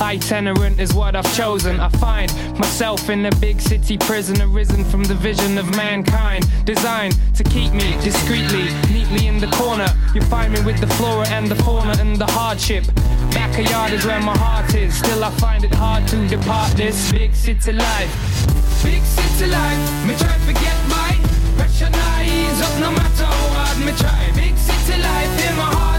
itinerant is what I've chosen. I find myself in a big city prison, arisen from the vision of mankind. Designed to keep me discreetly, neatly in the corner. You find me with the flora and the fauna and the hardship. Backyard is where my heart is. Still, I find it hard to depart this big city life. Big city life, me try to forget my pressure now up no matter hard me try. Big city life in my heart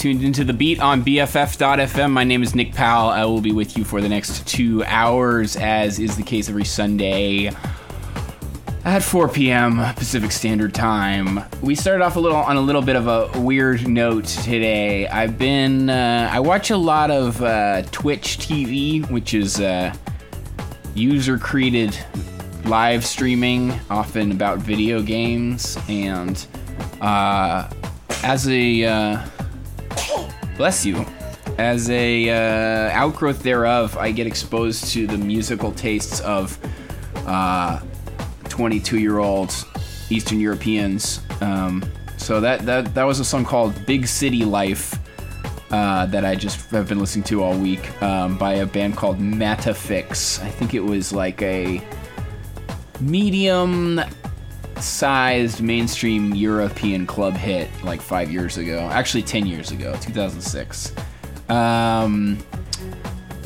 tuned into the beat on BFF.fm. My name is Nick Powell. I will be with you for the next two hours, as is the case every Sunday at 4 p.m. Pacific Standard Time. We started off a little on a little bit of a weird note today. I've been uh, I watch a lot of uh, Twitch TV, which is uh, user created live streaming, often about video games, and uh, as a uh, bless you. As a uh, outgrowth thereof, I get exposed to the musical tastes of uh, 22 year old Eastern Europeans. Um, so that, that that was a song called Big City Life uh, that I just have been listening to all week um, by a band called Mattafix. I think it was like a medium sized mainstream European club hit like five years ago. Actually, 10 years ago, 2006. Um,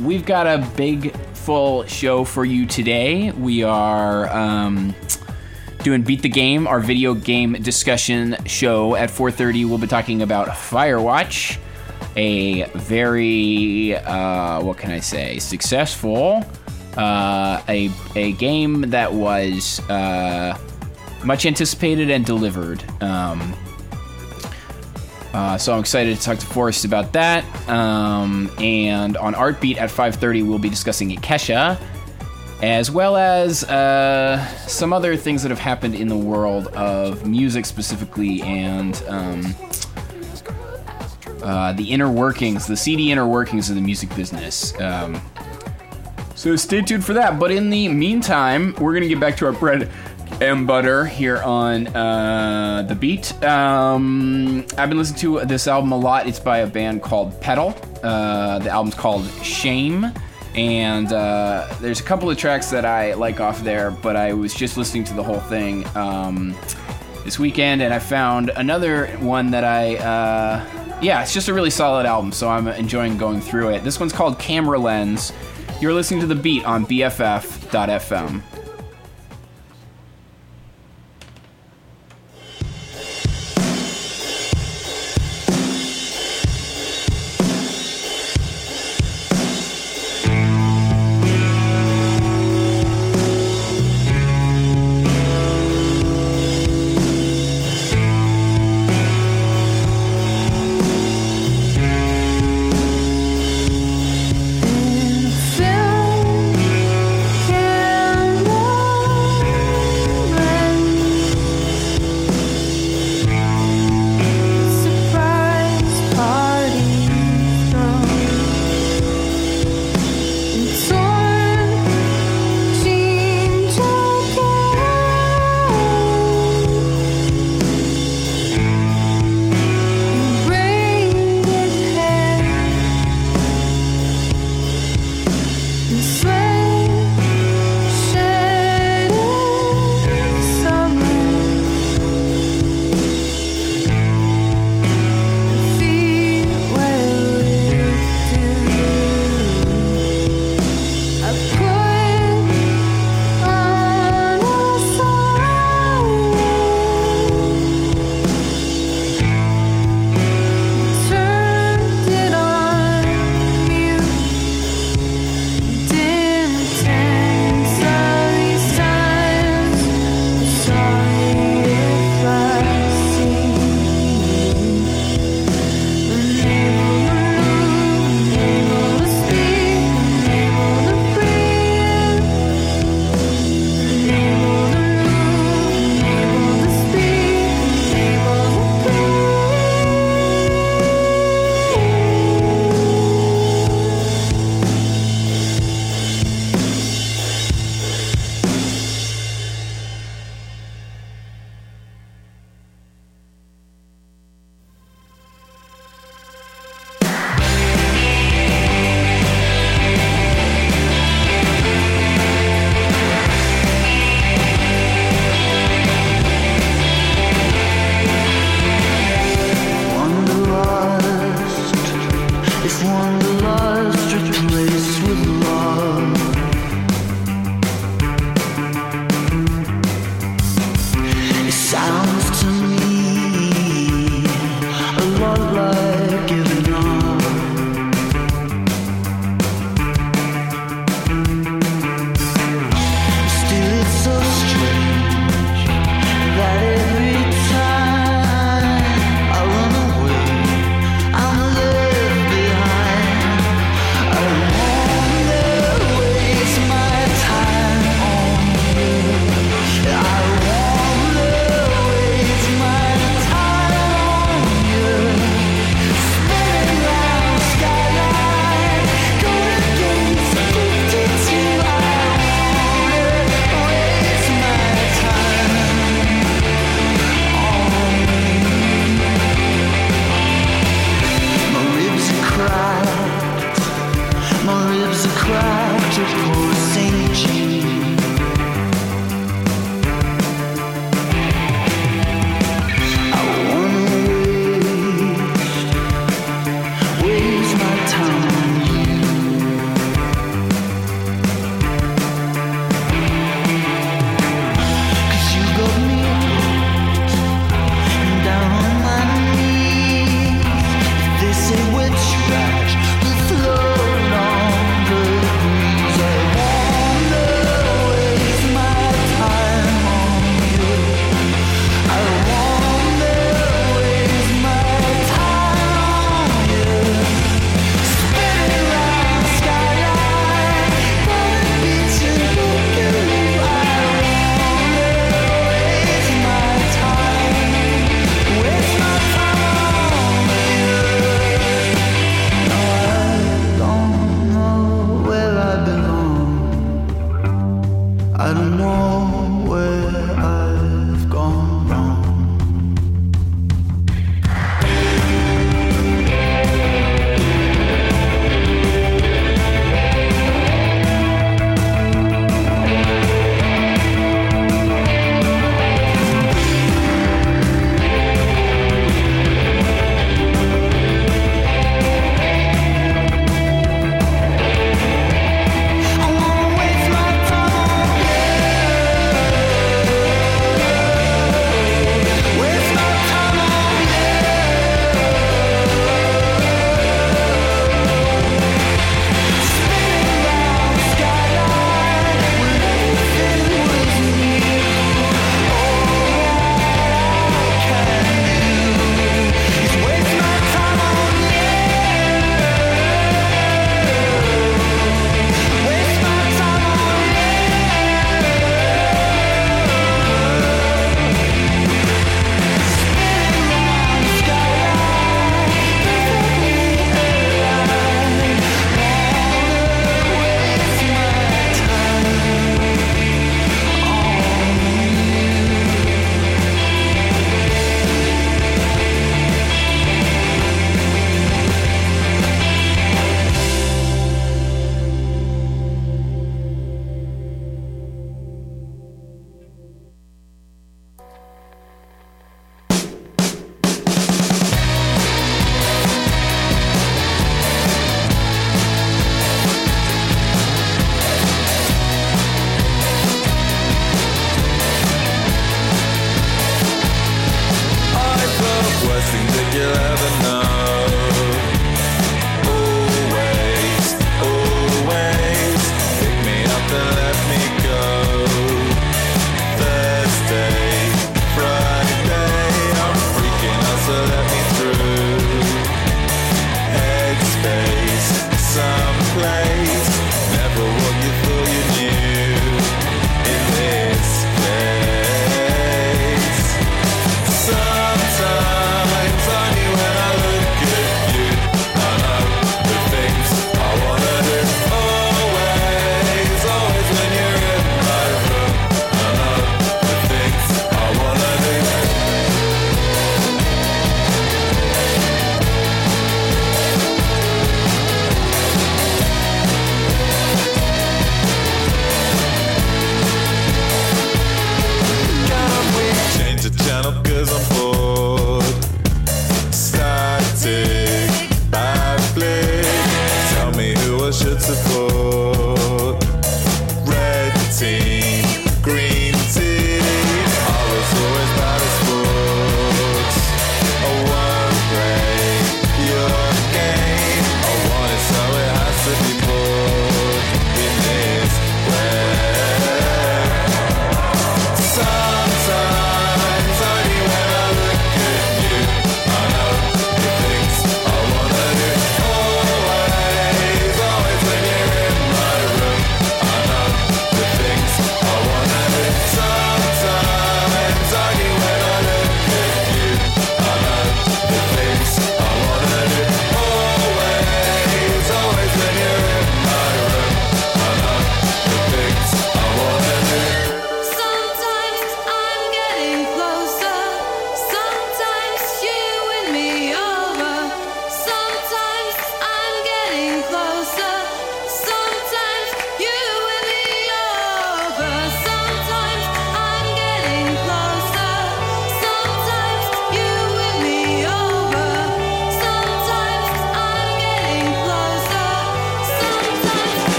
we've got a big full show for you today. We are um, doing Beat the Game, our video game discussion show at 4:30. We'll be talking about Firewatch, a very uh, what can I say, successful uh, a a game that was uh, much anticipated and delivered. Um, uh, so I'm excited to talk to Forrest about that. Um, and on Artbeat at 5:30, we'll be discussing Kesha, as well as uh, some other things that have happened in the world of music specifically, and um, uh, the inner workings, the CD inner workings of the music business. Um, so stay tuned for that. But in the meantime, we're gonna get back to our bread and butter here on uh, the beat. Um, I've been listening to this album a lot. It's by a band called Petal. Uh, the album's called Shame. And uh, there's a couple of tracks that I like off there, but I was just listening to the whole thing um, this weekend, and I found another one that I, uh, yeah, it's just a really solid album, so I'm enjoying going through it. This one's called Camera Lens. You're listening to the beat on BFF.fm.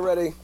get ready.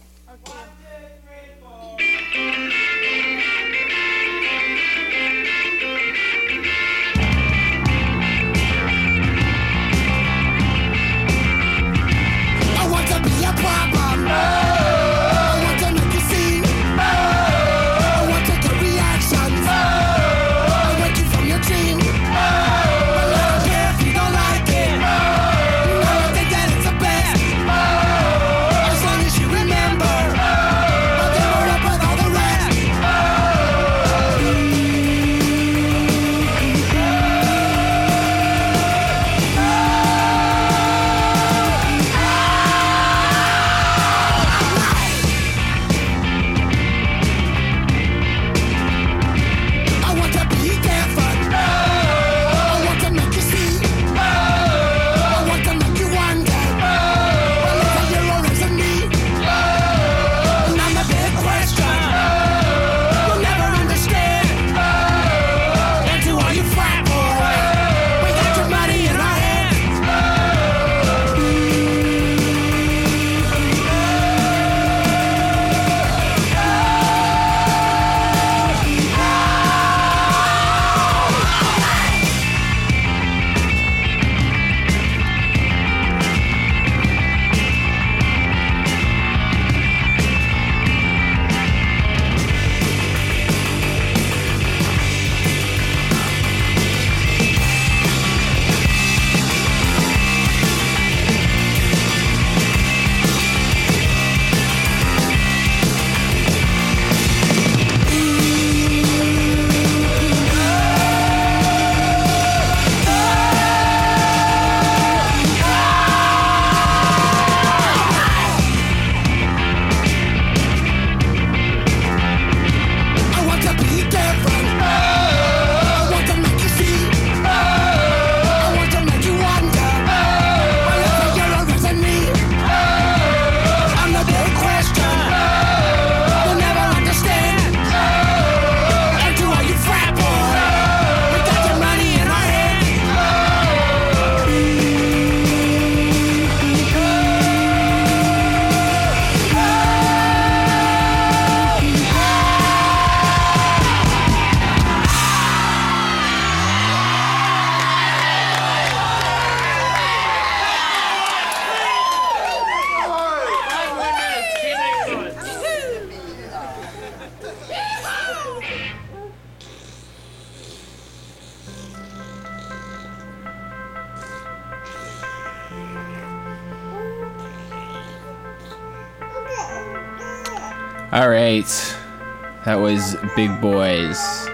Big Boys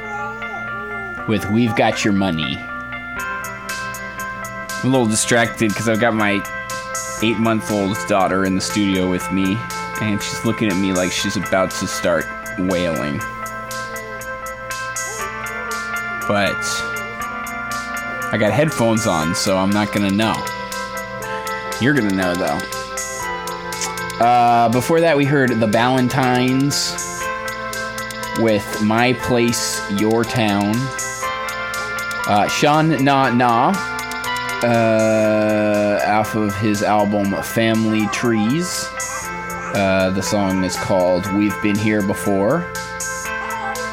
with We've Got Your Money. I'm a little distracted because I've got my eight month old daughter in the studio with me, and she's looking at me like she's about to start wailing. But I got headphones on, so I'm not gonna know. You're gonna know though. Uh, before that, we heard the Ballantynes with My Place, Your Town. Uh, Sean Na Na, uh, off of his album Family Trees. Uh, the song is called We've Been Here Before.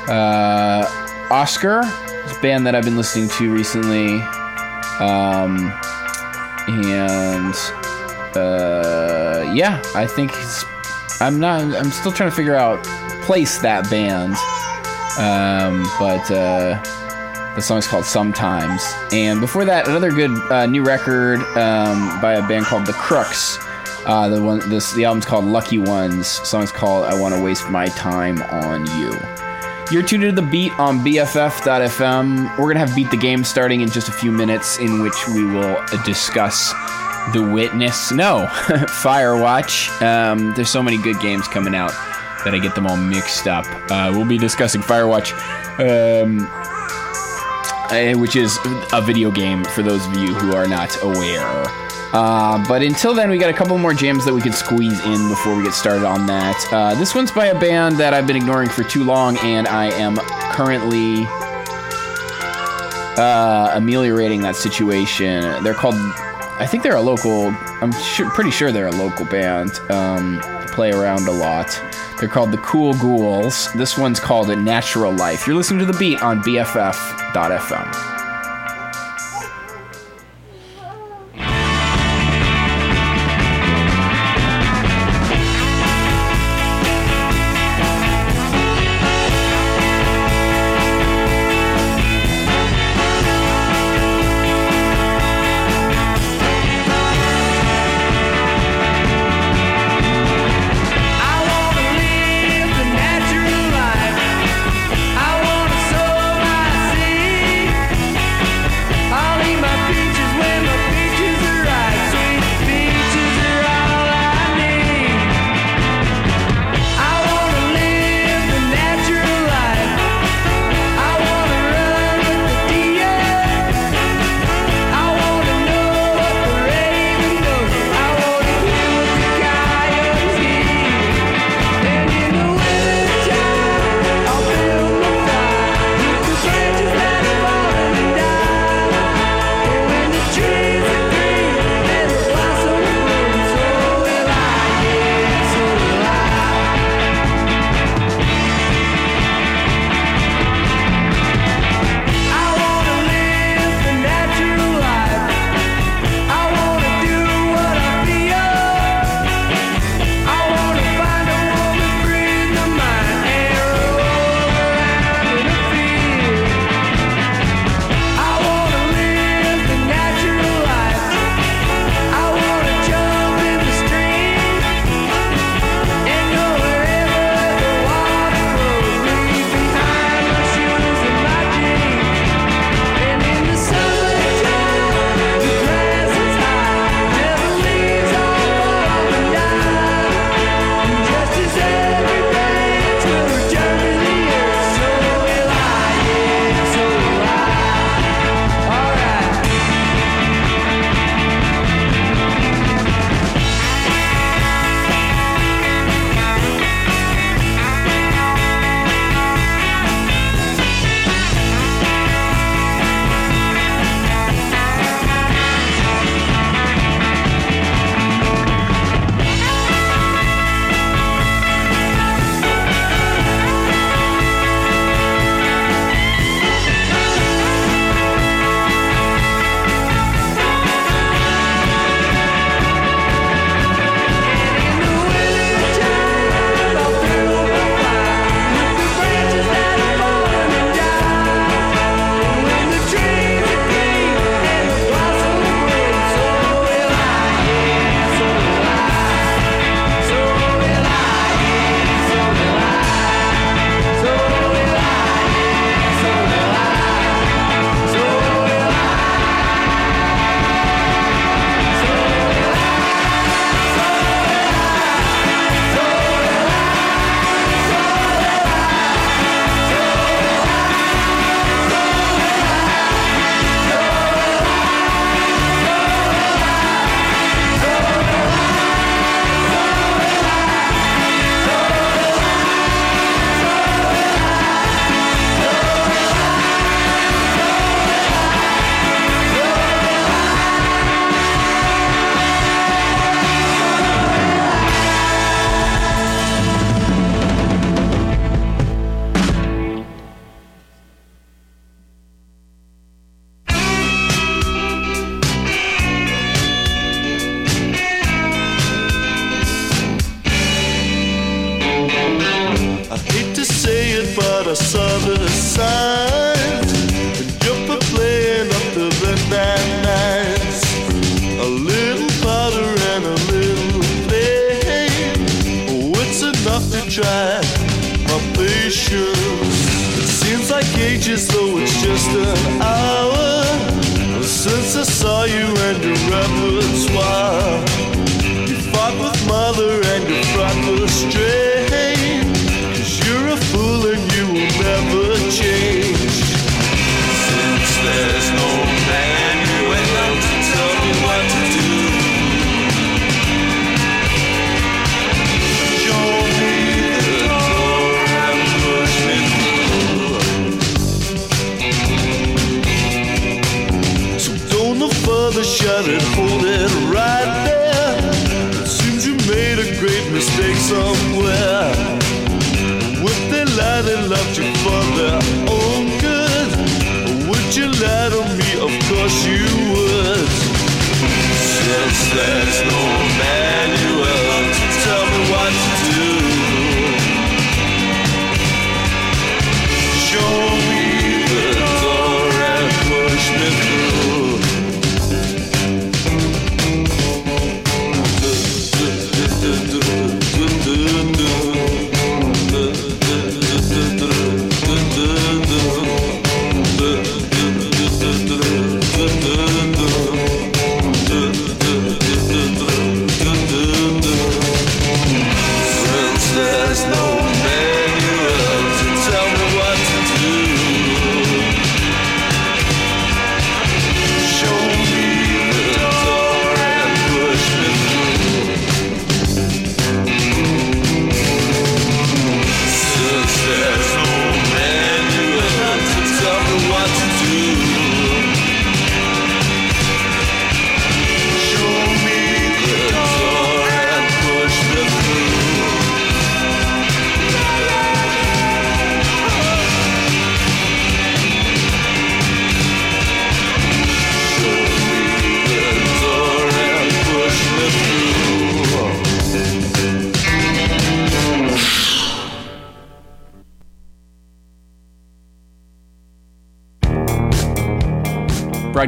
Uh, Oscar, a band that I've been listening to recently. Um, and uh, yeah, I think I'm not. I'm still trying to figure out place that band. Um, but uh, the song's called Sometimes. And before that, another good uh, new record um, by a band called The Crookes. Uh, the one, this the album's called Lucky Ones. song's called I Want to Waste My Time on You. You're tuned to the beat on BFF.fm. We're gonna have beat the game starting in just a few minutes, in which we will discuss the Witness. No, Firewatch. Um, there's so many good games coming out that I get them all mixed up. Uh, we'll be discussing Firewatch, um, eh, which is a video game for those of you who are not aware. Uh, but until then, we got a couple more jams that we can squeeze in before we get started on that. Uh, this one's by a band that I've been ignoring for too long, and I am currently uh, ameliorating that situation. They're called, I think they're a local. I'm sure, pretty sure they're a local band. Um, play around a lot. They're called the Cool Ghouls. This one's called A Natural Life. You're listening to the beat on BFF.fm.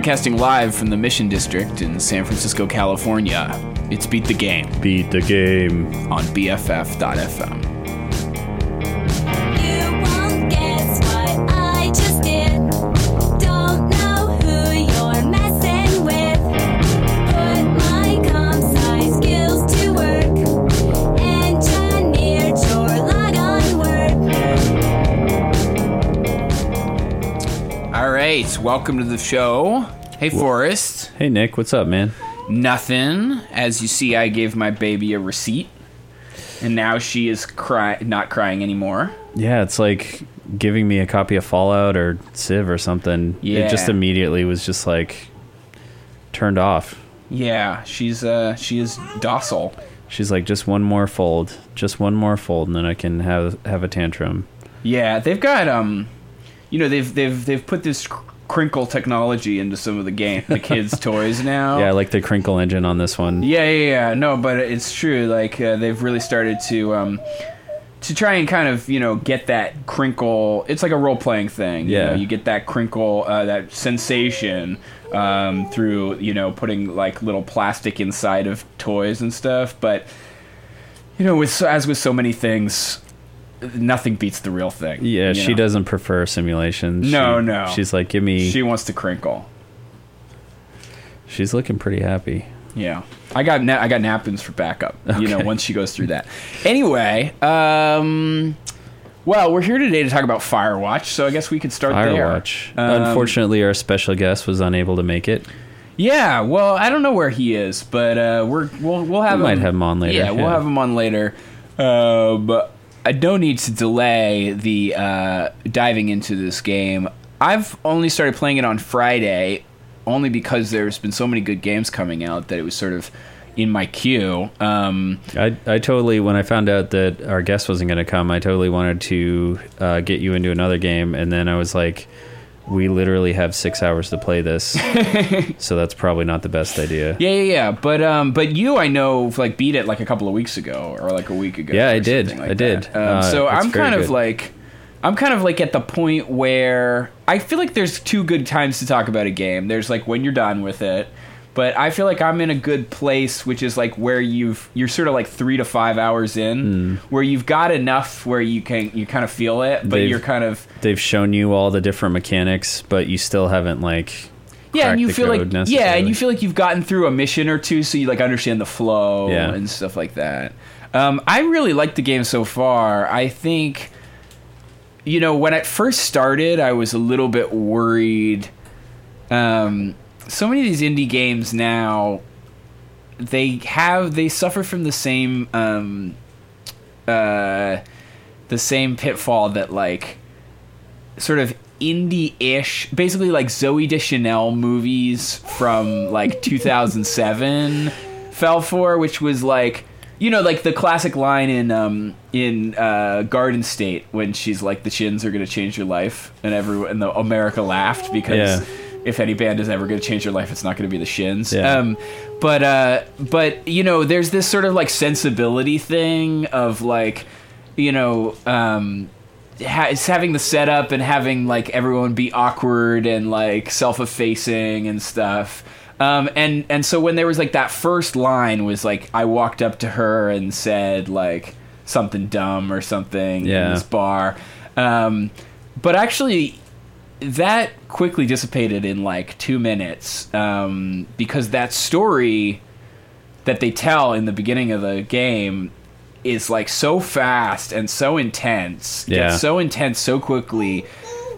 Broadcasting live from the Mission District in San Francisco, California. It's Beat the Game Beat the game. on BFF.fm. welcome to the show. Hey, Forrest. Hey Nick, what's up, man? Nothing. As you see, I gave my baby a receipt, and now she is cry- not crying anymore. Yeah, it's like giving me a copy of Fallout or Civ or something. Yeah. It just immediately was just like turned off. Yeah, she's uh, she is docile. She's like, just one more fold, just one more fold, and then I can have have a tantrum. Yeah, they've got um, you know, they've they've they've put this cr- crinkle technology into some of the game, the kids' toys now. Yeah, I like the crinkle engine on this one. Yeah, yeah, yeah. No, but it's true. Like uh, they've really started to um, to try and kind of you know get that crinkle. It's like a role playing thing. you Yeah. know, you get that crinkle, uh, that sensation um, through you know putting like little plastic inside of toys and stuff. But you know, with as with so many things, nothing beats the real thing. Yeah, she know? doesn't prefer simulations. No, She- no. She's like, give me. She wants to crinkle. she's looking pretty happy. Yeah, I got na- I got napkins for backup. You know, once she goes through that. Anyway, um, well, we're here today to talk about Firewatch, so I guess we could start Firewatch. there. Um, Unfortunately, our special guest was unable to make it. yeah. Well, I don't know where he is, but uh, we're we'll we'll have We him, might have him on later, Yeah, we'll have him on later. Uh, but I don't need to delay the uh, diving into this game. I've only started playing it on Friday, only because there's been so many good games coming out that it was sort of in my queue. Um, I, I totally when I found out that our guest wasn't going to come, I totally wanted to uh, get you into another game, and then I was like, we literally have six hours to play this, so that's probably not the best idea. Yeah, yeah, yeah. But um, but you, I know, like beat it like a couple of weeks ago or like a week ago. Yeah, I did. like I did. Um, Uh, so I'm kind of good. like, I'm kind of like at the point where I feel like there's two good times to talk about a game. There's like when you're done with it, but I feel like I'm in a good place, which is like where you've you're sort of like three to five hours in, where you've got enough where you can you kind of feel it, but They've- you're kind of They've shown you all the different mechanics, but you still haven't like yeah, and you the feel like yeah, and you feel like you've gotten through a mission or two, so you like understand the flow Yeah. and stuff like that. Um, I really like the game so far. I think, you know, when it first started, I was a little bit worried. Um, so many of these indie games now, they have they suffer from the same um, uh, the same pitfall that like sort of indie-ish, basically like Zooey Deschanel movies from like 2007 fell for, which was like you know like the classic line in um in uh Garden State when she's like the Shins are gonna change your life and everyone and the America laughed because Yeah. If any band is ever gonna change your life it's not gonna be the shins Yeah. um but uh but you know there's this sort of like sensibility thing of like you know um ha- it's having the setup and having like everyone be awkward and like self-effacing and stuff. Um, and and so when there was like that first line was like I walked up to her and said like something dumb or something in this bar, um, but actually that quickly dissipated in like two minutes um, because that story that they tell in the beginning of the game is like so fast and so intense, Yeah. so intense so quickly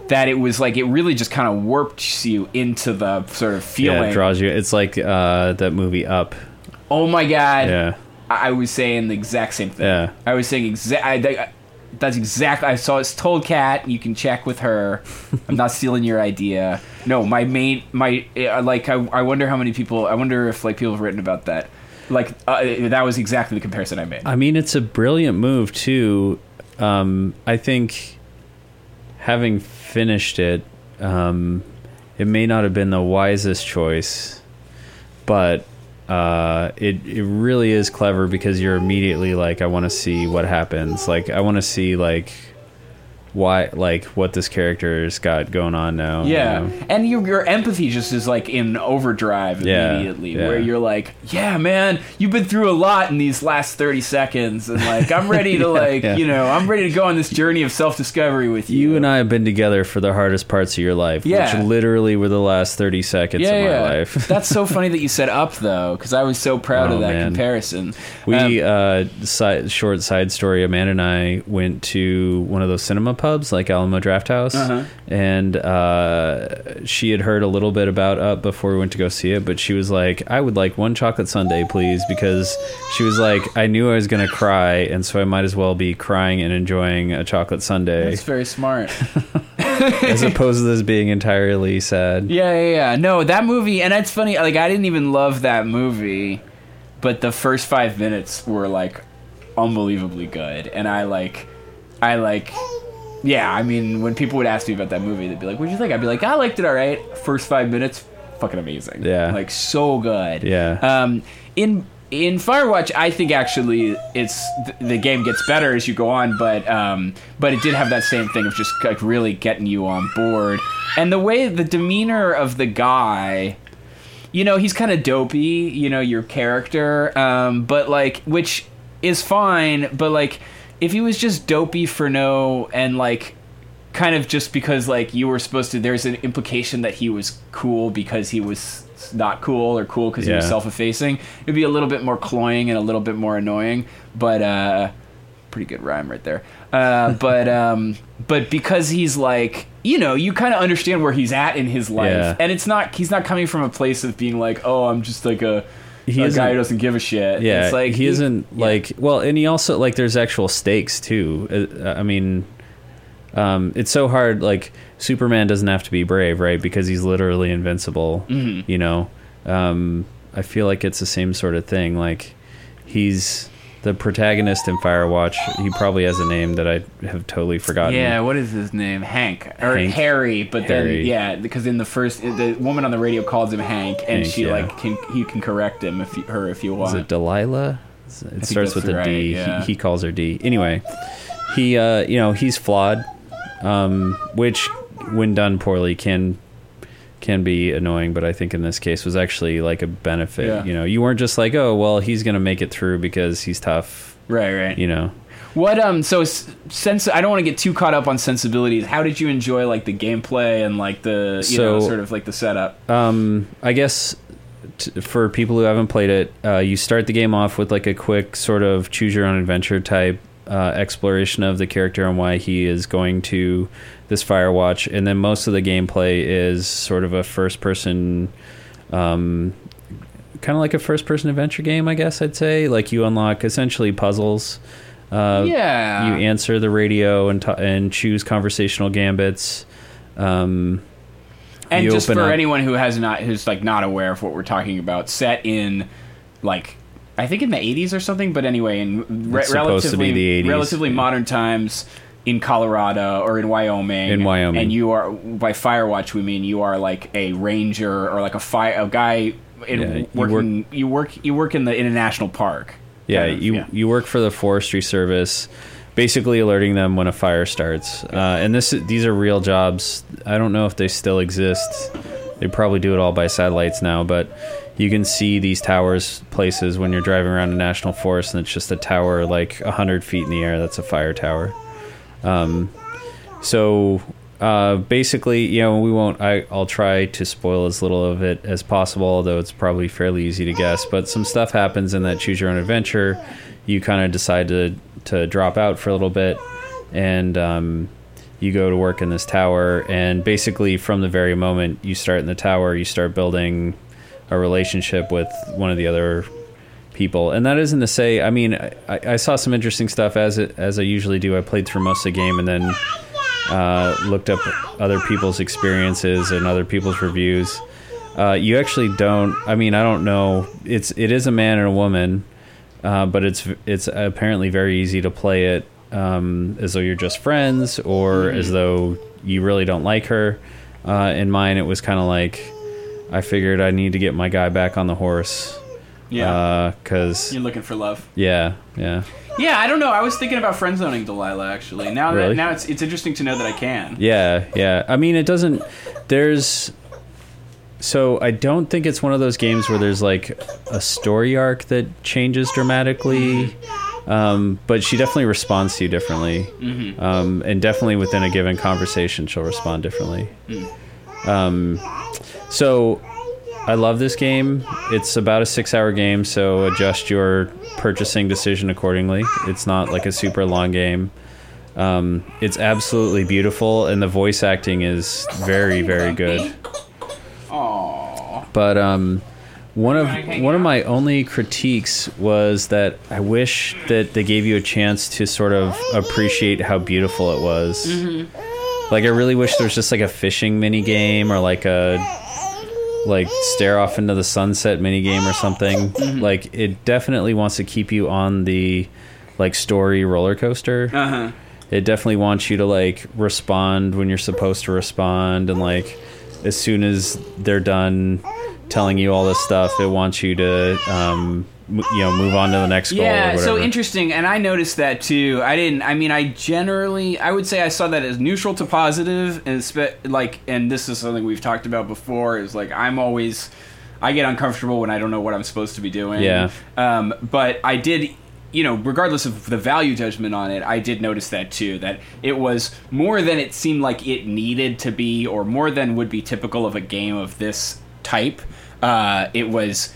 that it was like it really just kind of warped you into the sort of yeah, feeling. it draws you. It's like uh, that movie Up. oh my god! Yeah, I I was saying the exact same thing. Yeah. I was saying exact. That's exactly. I saw it's told Kat. You can check with her. I'm not stealing your idea. No, my main my uh, like. I, I wonder how many people. I wonder if like people have written about that. Like uh, that was exactly the comparison I made. I mean it's a brilliant move too. Um, I think having finished it, um, it may not have been the wisest choice, but uh, it it really is clever because you're immediately like, I want to see what happens. Like I want to see like why like what this character's got going on now. you Yeah, know? and your your empathy just is like in overdrive Yeah, immediately, yeah. where you're like, "Yeah, man, you've been through a lot in these last thirty seconds, and like, I'm ready to like, yeah. you know, I'm ready to go on this journey of self discovery with you." You and I have been together for the hardest parts of your life, Yeah. which literally were the last thirty seconds of my yeah. life. That's so funny that you said up though, because I was so proud Oh, of that man. comparison. We Um, uh, side, short side story. Amanda and I went to one of those cinema pubs, like Alamo Drafthouse, Uh-huh. and uh, she had heard a little bit about Up before we went to go see it. But she was like, "I would like one chocolate sundae, please," because she was like, "I knew I was going to cry, and so I might as well be crying and enjoying a chocolate sundae, that's very smart. as opposed to this being entirely sad." Yeah, yeah, yeah. No, that movie, and it's funny. Like, I didn't even love that movie, but the first five minutes were like unbelievably good, and I like, I like, yeah. I mean, when people would ask me about that movie, they'd be like, "What'd you think?" I'd be like, "I liked it. All right. First five minutes, fucking amazing. Yeah. like so good. Yeah. Um, in in Firewatch, I think actually it's th- the game gets better as you go on, but um, but it did have that same thing of just like really getting you on board, and the way the demeanor of the guy. You know, he's kind of dopey, you know, your character, um, but like, which is fine, but like, if he was just dopey for no, and like, kind of just because like you were supposed to there's an implication that he was cool because he was not cool or cool because he was self-effacing it'd be a little bit more cloying and a little bit more annoying but uh pretty good rhyme right there uh but um but because he's like you know you kind of understand where he's at in his life Yeah. and it's not he's not coming from a place of being like oh i'm just like a, He a guy who doesn't give a shit Yeah, it's like he, isn't yeah. like well, and he also like there's actual stakes too. Uh, I mean, um, it's so hard. Like Superman doesn't have to be brave, right? Because he's literally invincible. Mm-hmm. You know, um, I feel like it's the same sort of thing. Like he's the protagonist in Firewatch. He probably has a name that I have totally forgotten. Yeah, what is his name? Hank or Hank. Harry? But Harry. then, yeah, because in the first, the woman on the radio calls him Hank, and Hank, she yeah. like can he can correct him if you, her if you want. Is it Delilah? It starts with a D. right, yeah. He, he calls her D. Anyway, he uh, you know he's flawed. um, which when done poorly can can be annoying. But I think in this case was actually like a benefit. Yeah. You know, you weren't just like, oh well, he's gonna make it through because he's tough. Right, right. You know, What um so s- sense I don't want to get too caught up on sensibilities. How did you enjoy like the gameplay and like the you know sort of like the setup? Um, I guess t- for people who haven't played it, uh, you start the game off with like a quick sort of choose your own adventure type uh, exploration of the character and why he is going to this Firewatch, and then most of the gameplay is sort of a first person. Um, Kind of like a first-person adventure game, I guess I'd say. Like you unlock essentially puzzles. Uh, Yeah. You answer the radio and t- and choose conversational gambits. Um, And just for up- anyone who has not who's like not aware of what we're talking about, set in like I think in the 80s or something, but anyway, in re- It's supposed to be relatively the 80s, relatively yeah. modern times in Colorado or in Wyoming. In Wyoming. and you are by Firewatch we mean you are like a ranger or like a fire a guy in Yeah, you working you work you work in the in a national park. Yeah, Kind of, you you work for the Forestry Service, basically alerting them when a fire starts. Uh, and this these are real jobs. I don't know if they still exist. They probably do it all by satellites now, but you can see these towers places when you're driving around a national forest, and it's just a tower like hundred feet in the air. That's a fire tower. Um, so uh, basically, you know, we won't. I, I'll try to spoil as little of it as possible, although it's probably fairly easy to guess. But some stuff happens in that choose your own adventure. You kind of decide to to drop out for a little bit, and um, you go to work in this tower. And basically, from the very moment you start in the tower, you start building a relationship with one of the other people. And that isn't to say. I mean, I, I saw some interesting stuff as it as I usually do. I played through most of the game and then uh, looked up other people's experiences and other people's reviews. Uh, you actually don't. I mean, I don't know. It's it is a man and a woman, uh, but it's it's apparently very easy to play it um, as though you're just friends or as though you really don't like her. Uh, in mine, it was kind of like I figured I need to get my guy back on the horse. Yeah. because You're looking for love. yeah, yeah. Yeah, I don't know. I was thinking about friend zoning Delilah actually. Now that Really? now it's it's interesting to know that I can. Yeah, yeah. I mean, it doesn't. There's. So I don't think it's one of those games where there's like a story arc that changes dramatically. Um, but she definitely responds to you differently, Mhm. um, and definitely within a given conversation, she'll respond differently. Um, so I love this game. It's about a six-hour game, so adjust your purchasing decision accordingly. It's not like a super long game. Um, it's absolutely beautiful, and the voice acting is very, very good. Aww. But um, one of one of my only critiques was that I wish that they gave you a chance to sort of appreciate how beautiful it was. Like I really wish there was just like a fishing mini game or like a like stare off into the sunset mini game or something. Like it definitely wants to keep you on the like story roller coaster. Uh huh. It definitely wants you to like respond when you're supposed to respond and like as soon as they're done telling you all this stuff, it wants you to um you know move on to the next goal or Yeah, so interesting, and I noticed that too. I didn't. I mean, I generally, I would say I saw that as neutral to positive, and spe- like, and this is something we've talked about before. Is like I'm always, I get uncomfortable when I don't know what I'm supposed to be doing. Yeah. Um, but I did, you know, regardless of the value judgment on it, I did notice that too. That it was more than it seemed like it needed to be, or more than would be typical of a game of this type. Uh, it was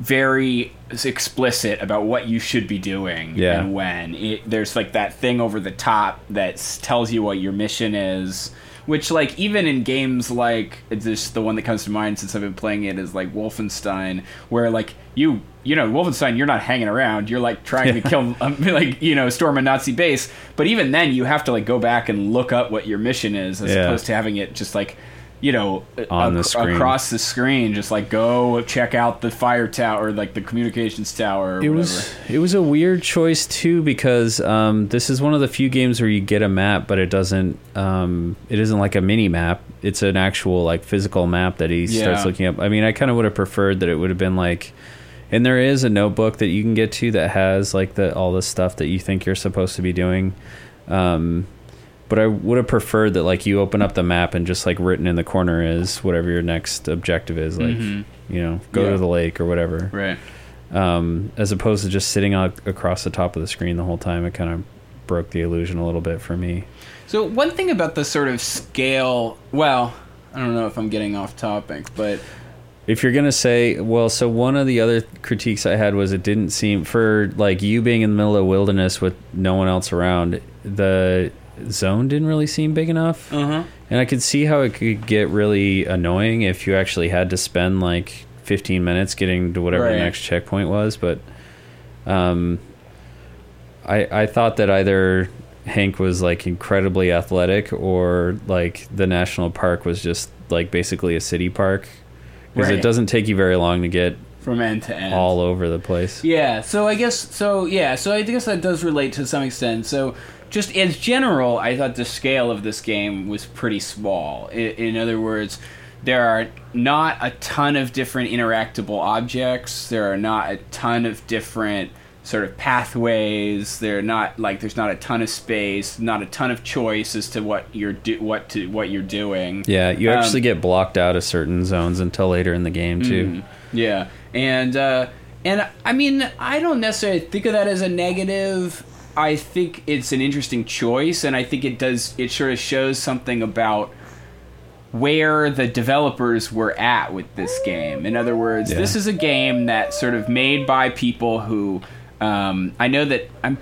very explicit about what you should be doing Yeah. and when. It, there's like that thing over the top that tells you what your mission is. Which, like, even in games like it's just the one that comes to mind since I've been playing it is like Wolfenstein, where like you, you know, Wolfenstein, you're not hanging around. You're like trying to kill, um, like you know, storm a Nazi base. But even then, you have to like go back and look up what your mission is, as Yeah. opposed to having it just like, you know, On the ac- screen. across the screen, just like go check out the fire tower, like the communications tower. Or it whatever. was it was a weird choice too because um, this is one of the few games where you get a map, but it doesn't. Um, it isn't like a mini map. It's an actual like physical map that he starts looking up. I mean, I kind of would have preferred that it would have been like. And there is a notebook that you can get to that has like the all the stuff that you think you're supposed to be doing. Um, But I would have preferred that like you open up the map and just like written in the corner is whatever your next objective is, like Mhm. you know, go Yeah. to the lake or whatever. Right. Um, as opposed to just sitting out across the top of the screen the whole time, it kind of broke the illusion a little bit for me. So one thing about the sort of scale, well, I don't know if I'm getting off topic, but If you're gonna say, well, so one of the other critiques I had was it didn't seem for like you being in the middle of wilderness with no one else around, the zone didn't really seem big enough, uh-huh. and I could see how it could get really annoying if you actually had to spend like 15 minutes getting to whatever Right. the next checkpoint was. But um, I I thought that either Hank was like incredibly athletic or like the national park was just like basically a city park because Right. it doesn't take you very long to get from end to end. all over the place. Yeah, so I guess so yeah, so I guess that does relate to some extent. So just as general, I thought the scale of this game was pretty small. In, in other words, there are not a ton of different interactable objects. There are not a ton of different sort of pathways. They're not like there's not a ton of space, not a ton of choice as to what you're do, what to what you're doing. Yeah, you Um, actually get blocked out of certain zones until later in the game too. Mm, yeah, and uh, and I mean, I don't necessarily think of that as a negative. I think it's an interesting choice, and I think it does. It sort of shows something about where the developers were at with this game. In other words, Yeah. this is a game that sort of made by people who um, I know that I'm.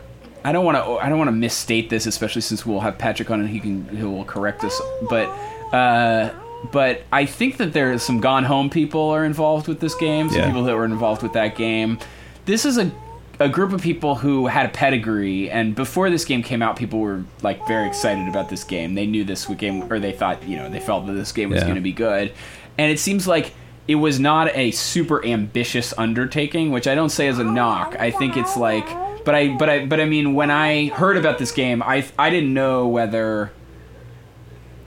I don't want to. I don't want to misstate this, especially since we'll have Patrick on and he can he will correct us. But uh, but I think that there's some Gone Home people are involved with this game. Some Yeah. people that were involved with that game. This is a a group of people who had a pedigree, and before this game came out, people were like very excited about this game. They knew this game, or they thought, you know, they felt that this game was Yeah. going to be good. And it seems like it was not a super ambitious undertaking, which I don't say as a knock. I think it's like, but I, but I, but I mean, when I heard about this game, I, I didn't know whether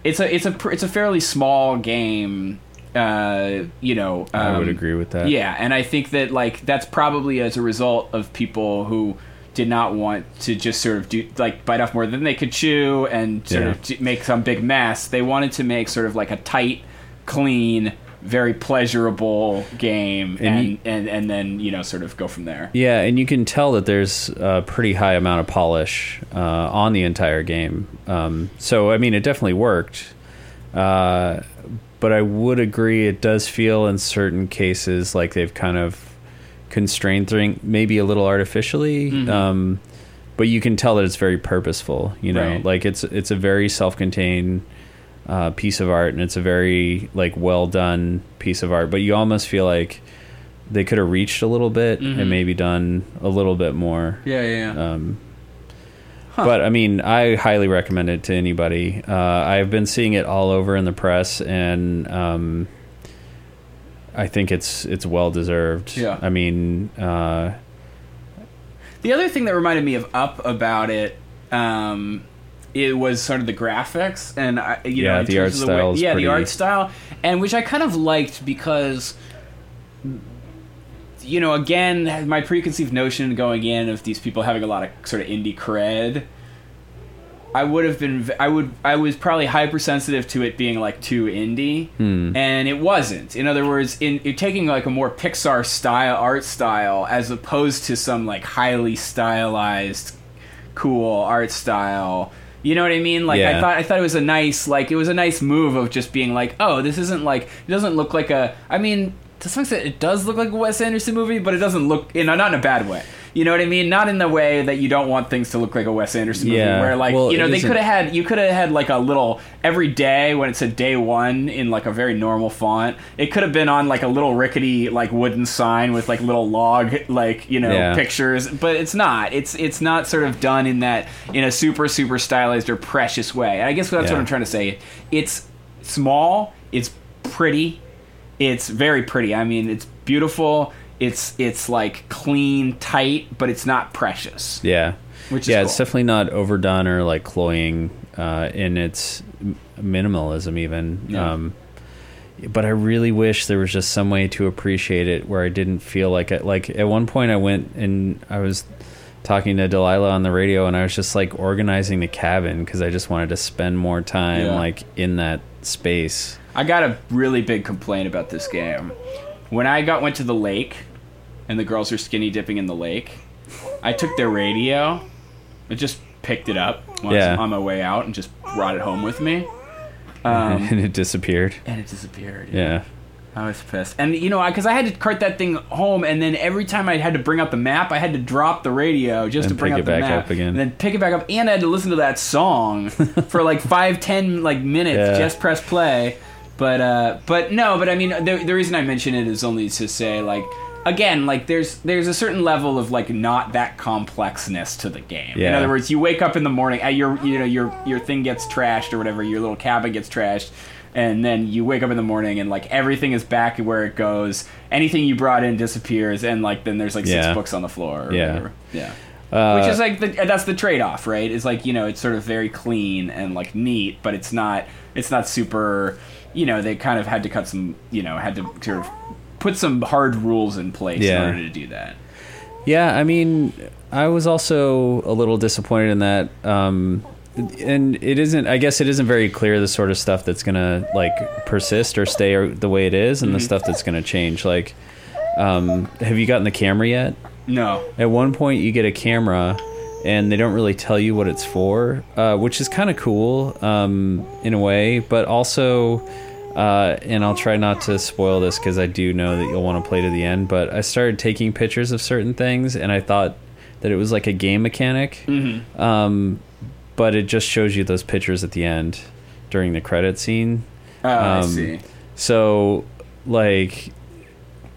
it's a, it's a, it's a fairly small game. Uh, you know, I would um, agree with that. yeah, and I think that like that's probably as a result of people who did not want to just sort of do like bite off more than they could chew and sort Yeah. of make some big mess. They wanted to make sort of like a tight, clean, very pleasurable game, And and you- and, and then you know sort of go from there. Yeah, and you can tell that there's a pretty high amount of polish uh, on the entire game. Um, so, I mean, it definitely worked. Uh, but I would agree, it does feel in certain cases like they've kind of constrained thing, maybe a little artificially. Mhm. Um, but you can tell that it's very purposeful. You know, Right. like it's it's a very self-contained uh, piece of art, and it's a very like well done piece of art. But you almost feel like they could have reached a little bit Mhm. and maybe done a little bit more. Yeah, yeah, yeah. Um, But I mean, I highly recommend it to anybody. Uh, I've been seeing it all over in the press, and um, I think it's it's well deserved. Yeah. I mean, uh, The other thing that reminded me of Up about it, um, it was sort of the graphics and I, you Yeah, know in the terms art way- style is yeah, pretty- the art style, and which I kind of liked because. You know, again, my preconceived notion going in of these people having a lot of sort of indie cred, I would have been, I would, I was probably hypersensitive to it being like too indie, Hmm. and it wasn't. In other words, in, in taking like a more Pixar style art style as opposed to some like highly stylized, cool art style. You know what I mean? Like I thought, I thought it was a nice, like it was a nice move of just being like, oh, this isn't like, it doesn't look like a. I mean, to some extent, it does look like a Wes Anderson movie, but it doesn't look, you know, not in a bad way. You know what I mean? Not in the way that you don't want things to look like a Wes Anderson movie, Yeah. where like Well, you know they could have had you could have had like a little every day when it said day one in like a very normal font. It could have been on like a little rickety like wooden sign with like little log like you know Yeah. pictures, but it's not. It's it's not sort of done in that in a super super stylized or precious way. And I guess that's Yeah. what I'm trying to say. It's small. It's pretty. It's very pretty. I mean, it's beautiful. It's it's like clean, tight, but it's not precious. yeah, Which is yeah, it's definitely not overdone or like cloying uh, in its minimalism, even. Yeah. Um, but I really wish there was just some way to appreciate it where I didn't feel like it. Like at one point, I went and I was talking to Delilah on the radio, and I was just like organizing the cabin because I just wanted to spend more time Yeah. like in that space. I got a really big complaint about this game. When I got went to the lake, and the girls were skinny dipping in the lake, I took their radio, and just picked it up Yeah. on my way out, and just brought it home with me. Um, and it disappeared. and it disappeared. Yeah. I was pissed. And you know, because I had to cart that thing home, and then every time I had to bring up the map, I had to drop the radio just And to bring pick up it the back map, up again. and then pick it back up, and I had to listen to that song for like five, ten like minutes. Yeah. Just press play. But uh, but no, but I mean, the, the reason I mention it is only to say like. Again, like there's there's a certain level of like not that complexness to the game. In other words, you wake up in the morning, uh, your you know your your thing gets trashed or whatever, your little cabin gets trashed, and then you wake up in the morning and like everything is back where it goes. Anything you brought in disappears, and like then there's like six Yeah. books on the floor. Or Yeah. whatever. yeah. Uh, Which is like the, that's the trade off, right? It's like you know it's sort of very clean and like neat, but it's not it's not super. You know they kind of had to cut some. You know had to sort of put some hard rules in place Yeah. in order to do that. Yeah, I mean, I was also a little disappointed in that. Um, and it isn't. I guess it isn't very clear the sort of stuff that's gonna like persist or stay or the way it is, and the Mhm. stuff that's gonna change. Like, um, have you gotten the camera yet? No. At one point, you get a camera, and they don't really tell you what it's for, uh, which is kind of cool um, in a way, but also. Uh, and I'll try not to spoil this because I do know that you'll want to play to the end. But I started taking pictures of certain things, and I thought that it was like a game mechanic. Mhm. Um, but it just shows you those pictures at the end during the credit scene. Oh, I Um, see. So, like,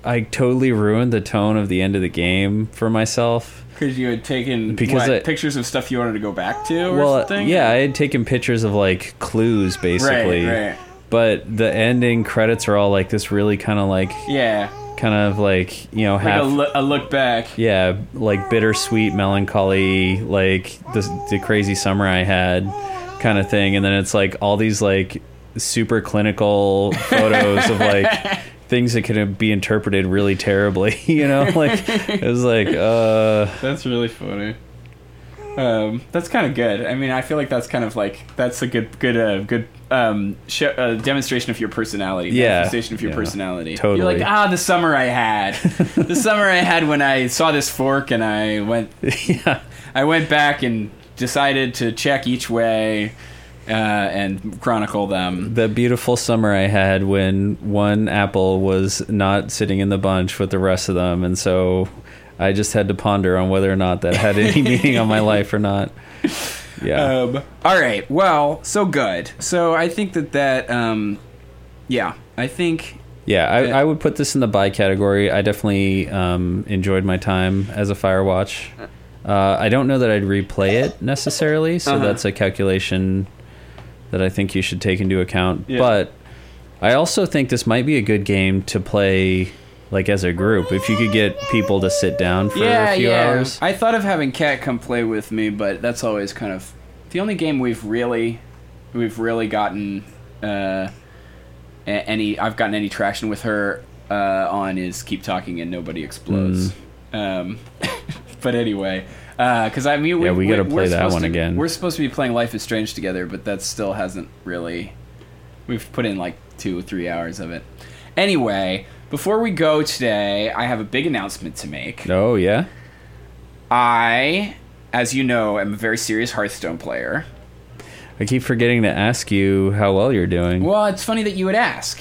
I totally ruined the tone of the end of the game for myself. Because you had taken Because what, I- pictures of stuff you wanted to go back to, or well, something. yeah, I had taken pictures of like clues basically. Right, right. But the ending credits are all like this really kind of like Yeah, kind of like, you know, like half a, a look back. yeah, like bittersweet melancholy, like the the crazy summer I had kind of thing. And then it's like all these like super clinical photos of like things that could be interpreted really terribly, you know? Like it was like uh That's really funny. Um, that's kind of good. I mean, I feel like that's kind of like that's a good, good, uh, good um, uh, demonstration of your personality. Yeah. manifestation of your Yeah. personality. Totally. You're like, ah, the summer I had, the summer I had when I saw this fork and I went, yeah. I went back and decided to check each way uh, and chronicle them. the beautiful summer I had when one apple was not sitting in the bunch with the rest of them, and so I just had to ponder on whether or not that had any meaning on my life or not. Yeah, Um, all right. Well, so good. So I think that that, um, yeah, I think yeah. I, I would put this in the buy category. I definitely um, enjoyed my time as a Firewatch. Uh, I don't know that I'd replay it necessarily, so Uh-huh. that's a calculation that I think you should take into account. Yeah. But I also think this might be a good game to play like as a group. If you could get people to sit down for a few hours. I thought of having Kat come play with me, but that's always kind of the only game we've really we've really gotten uh, any I've gotten any traction with her uh, on is keep talking and nobody explodes. Mm. Um, but anyway, Uh, because I mean, Yeah, we gotta we're play that one to- again. We're supposed to be playing Life is Strange together, but that still hasn't really. We've put in like two or three hours of it. Anyway, before we go today, I have a big announcement to make. Oh yeah. I, as you know, am a very serious Hearthstone player. I keep forgetting to ask you how well you're doing. Well, it's funny that you would ask.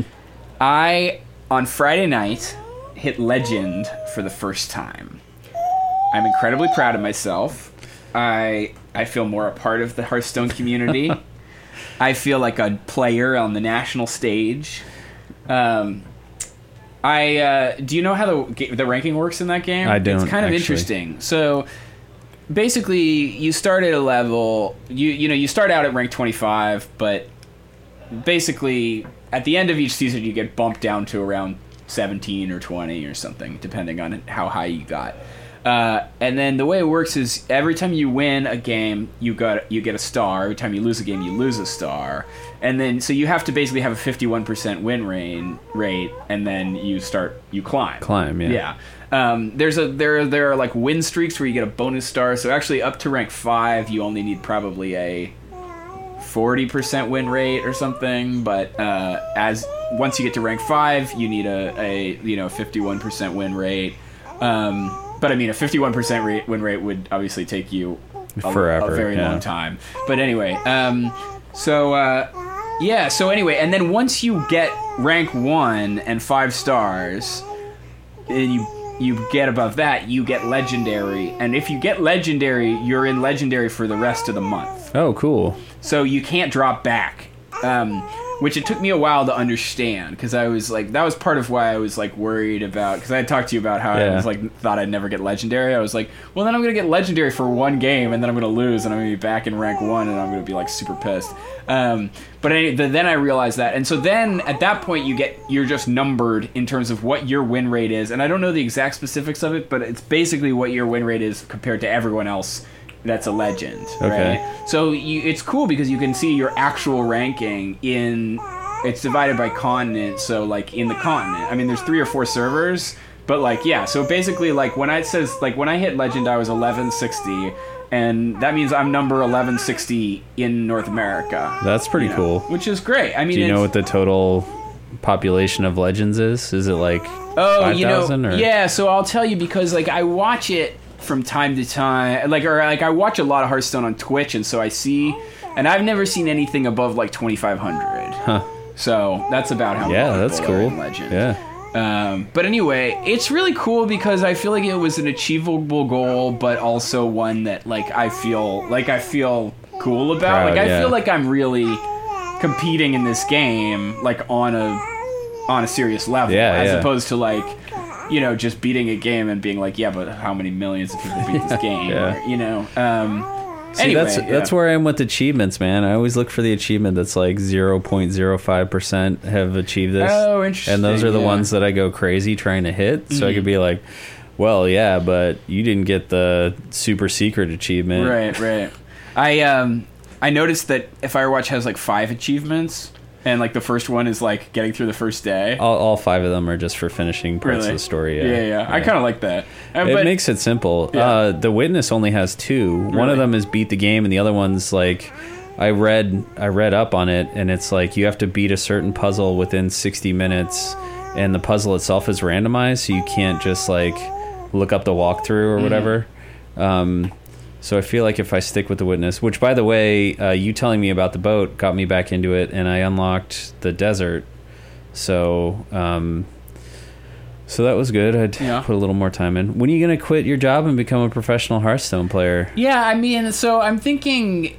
I, on Friday night, hit Legend for the first time. I'm incredibly proud of myself. I I feel more a part of the Hearthstone community. I feel like a player on the national stage. Um, I uh, do you know how the the ranking works in that game? I don't, It's kind of actually. interesting. So basically, you start at a level. You you know you start out at rank 25, but basically at the end of each season you get bumped down to around 17 or 20 or something, depending on how high you got. Uh, and then the way it works is every time you win a game, you got you get a star. Every time you lose a game, you lose a star. And then so you have to basically have a fifty-one percent win rate, rate, and then you start you climb. Climb, yeah. Yeah. Um, there's a there there are like win streaks where you get a bonus star. So actually, up to rank five, you only need probably a forty percent win rate or something. But uh, as once you get to rank five, you need a, a you know fifty-one percent win rate. Um, but I mean, a fifty-one percent rate win rate would obviously take you a, Forever, a very yeah. long time. But anyway, um, so uh, yeah, so anyway, and then once you get rank one and five stars, and you you get above that, you get legendary. And if you get legendary, you're in legendary for the rest of the month. Oh, cool. So you can't drop back. Um, which it took me a while to understand because I was like, that was part of why I was like worried about because I had talked to you about how I was like thought I'd never get legendary. I was like, well, then I'm gonna get legendary for one game and then I'm gonna lose and I'm gonna be back in rank one and I'm gonna be like super pissed. Um, but any, th- then I realized that, and so then at that point you get you're just numbered in terms of what your win rate is, and I don't know the exact specifics of it, but it's basically what your win rate is compared to everyone else that's a legend, Okay. right? So you, it's cool because you can see your actual ranking in. It's divided by continent, so like in the continent. I mean, there's three or four servers, but like yeah. So basically, like when I says like when I hit legend, I was 1160, and that means I'm number 1160 in North America. That's pretty you know, cool. Which is great. I mean, Do you know what the total population of legends is? Is it like Oh, you know, 5,000 or yeah. So I'll tell you because like I watch it from time to time, like or like I watch a lot of Hearthstone on Twitch, and so I see, and I've never seen anything above like twenty five hundred. Huh. So that's about how. Yeah, that's cool. Legend. Yeah. Um, but anyway, it's really cool because I feel like it was an achievable goal, but also one that like I feel like I feel cool about. Proud, like I yeah. feel like I'm really competing in this game, like on a on a serious level, Yeah, as yeah. opposed to like you know just beating a game and being like, yeah, but how many millions of people beat this game? Yeah. Or, you know. Um, See, anyway, that's yeah. that's where I am with achievements, man. I always look for the achievement that's like zero point zero five percent have achieved this. Oh, interesting, And those are the yeah. ones that I go crazy trying to hit. So I could be like, well, yeah, but you didn't get the super secret achievement. Right, right. I um I noticed that Firewatch has like five achievements, and like the first one is like getting through the first day. All, all five of them are just for finishing parts Really? of the story. Yeah, yeah. I kind of like that. Uh, it but- makes it simple. Yeah. Uh, the witness only has two. One of them is beat the game, and the other one's like I read. I read up on it, and it's like you have to beat a certain puzzle within sixty minutes, and the puzzle itself is randomized, so you can't just like look up the walkthrough or Mhm. whatever. Um, so I feel like if I stick with the witness, which by the way, uh, you telling me about the boat got me back into it, and I unlocked the desert. So. Um, so that was good. I'd Yeah. put a little more time in. When are you going to quit your job and become a professional Hearthstone player? Yeah, I mean, so I'm thinking.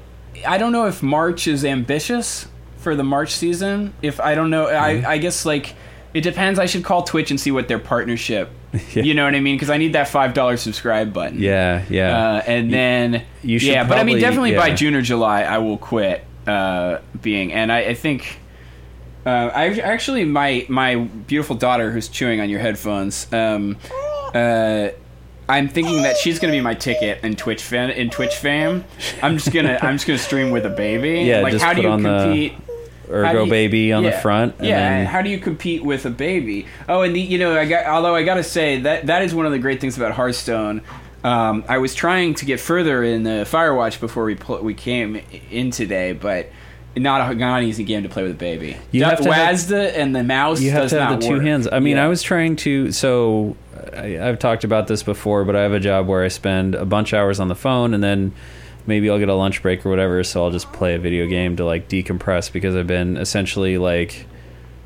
I don't know if March is ambitious for the March season. If I don't know, Mm-hmm. I, I guess like it depends. I should call Twitch and see what their partnership. You know what I mean? Because I need that five dollar subscribe button. Yeah, yeah. Uh, and then you should yeah, but I mean, probably- definitely by. June or July, I will quit uh, being. And I, I think uh, I actually my my beautiful daughter who's chewing on your headphones. Um, uh, I'm thinking that she's gonna be my ticket in Twitch fan in Twitch fame. I'm just gonna I'm just gonna stream with a baby. Yeah, like how do you on the compete? Ergo you- baby on the front. And yeah, then- how do you compete with a baby? Oh, and the, you know, I got although I got to say that that is one of the great things about Hearthstone. Um, I was trying to get further in the Firewatch before we pl- we came in today, but not a not an easy game to play with a baby. You Da- have to have- WASD and the mouse. you have to have the two work. hands. I mean, Yeah. I was trying to. So I, I've talked about this before, but I have a job where I spend a bunch of hours on the phone, and then maybe I'll get a lunch break or whatever. So I'll just play a video game to like decompress because I've been essentially like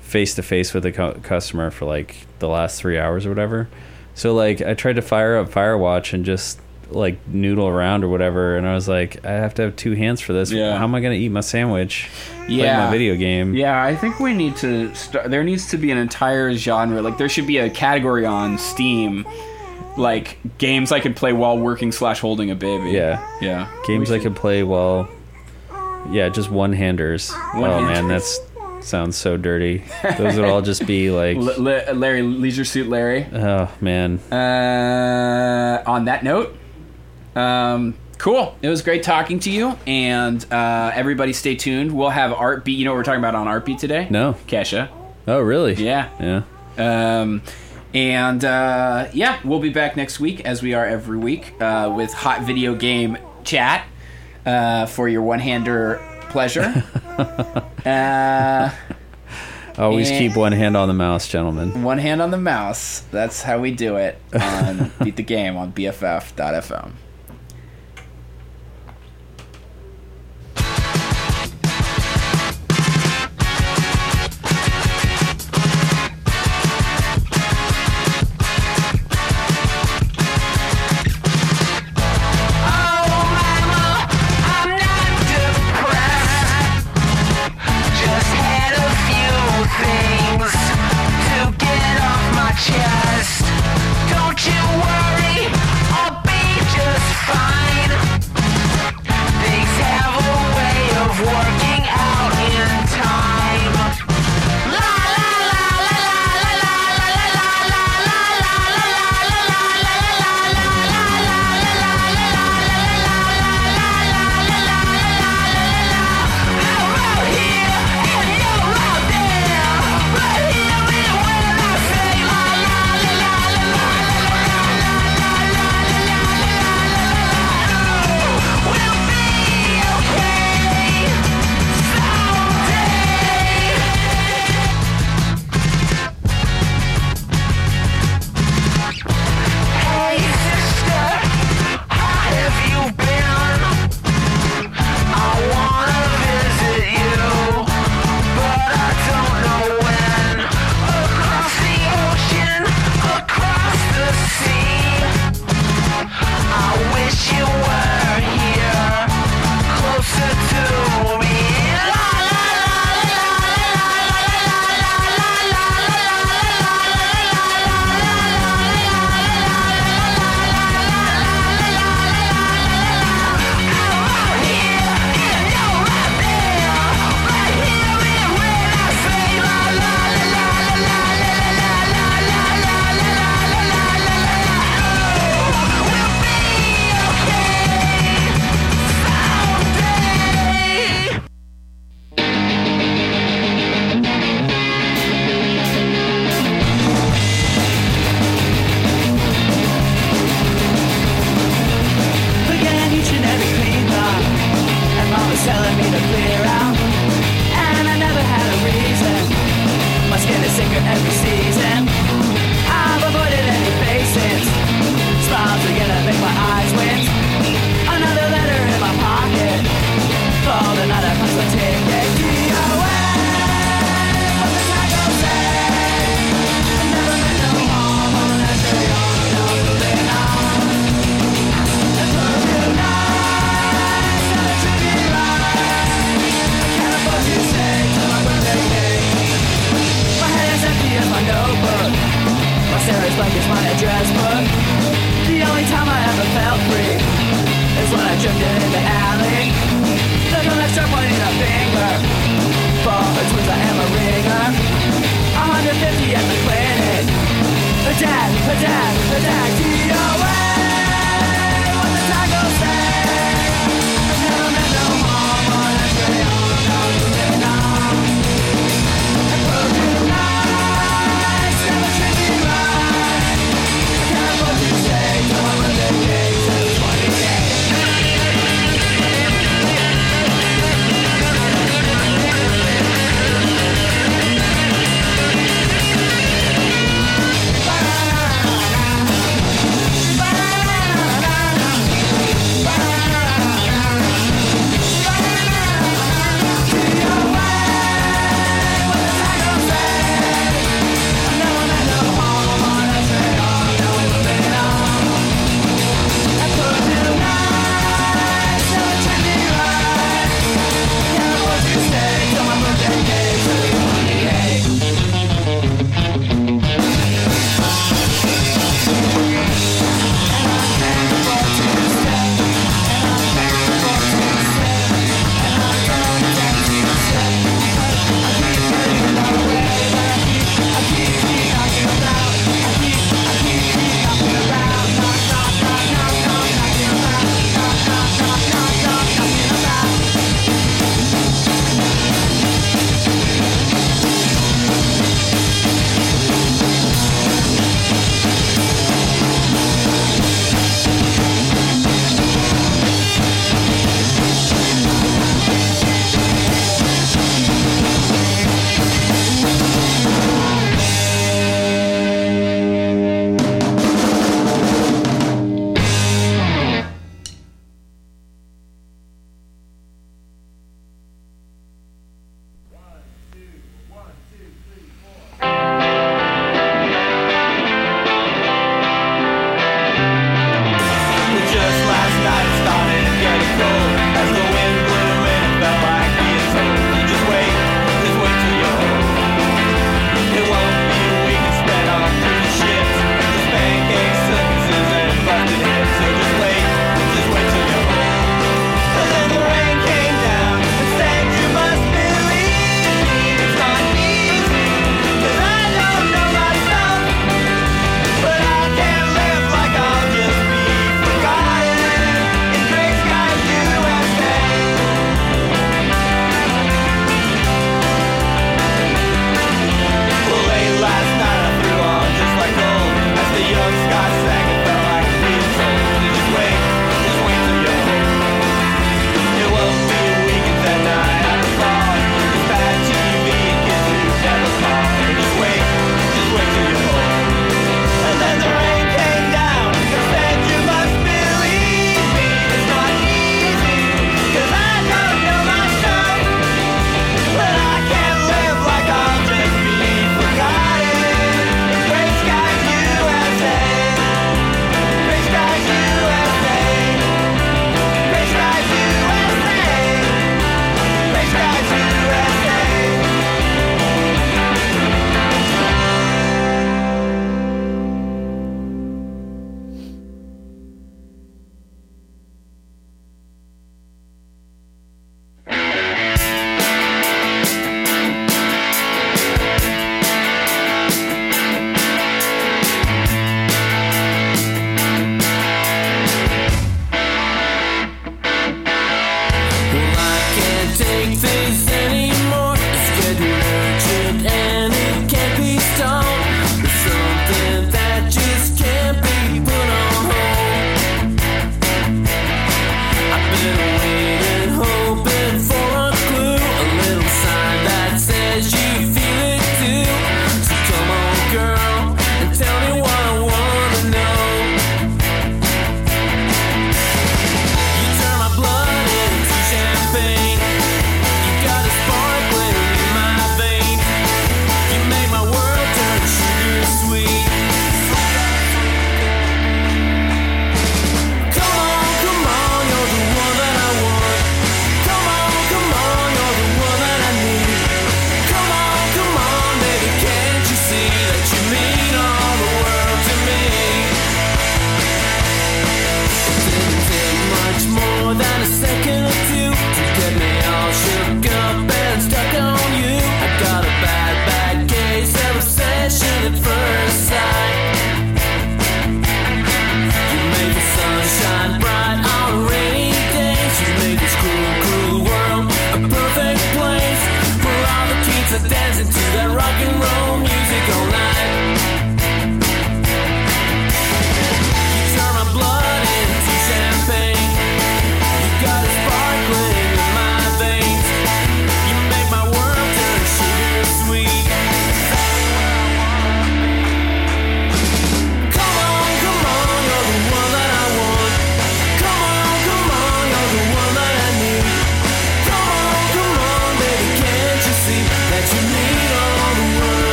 face to face with a cu- customer for like the last three hours or whatever. So like I tried to fire up Firewatch and just like noodle around or whatever, and I was like, I have to have two hands for this. Yeah. How am I going to eat my sandwich? Yeah. my video game. Yeah, I think we need to start. There needs to be an entire genre. Like there should be a category on Steam, like games I could play while working slash holding a baby. Yeah. yeah. Games We I could play while, yeah, just one handers. Oh man, One-handers. that's sounds so dirty. Those would all just be like, L- Le- Larry, Leisure Suit Larry. oh man. Uh, on that note, um, cool. It was great talking to you, and uh, everybody stay tuned. We'll have Art Beat. You know what we're talking about on Art Beat today? No. Kesha. Oh really? Yeah. Yeah. Um, and uh, yeah, we'll be back next week as we are every week uh, with hot video game chat uh, for your one-hander pleasure. uh, Always keep one hand on the mouse, gentlemen. one hand on the mouse. That's how we do it on Beat the Game on BFF.fm. 50 at the planet. Attack, attack, attack, DOA!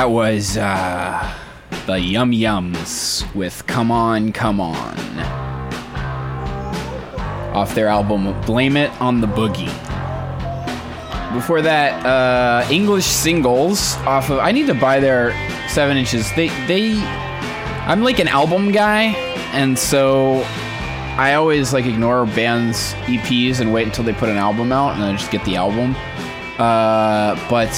That was uh, the Yum Yums with Come On, Come On. Off their album Blame It on the Boogie. Before that, uh, English singles off of. I need to buy their seven inches. They, they. I'm like an album guy, and so I always like ignore bands' EPs and wait until they put an album out, and then I just get the album. Uh, but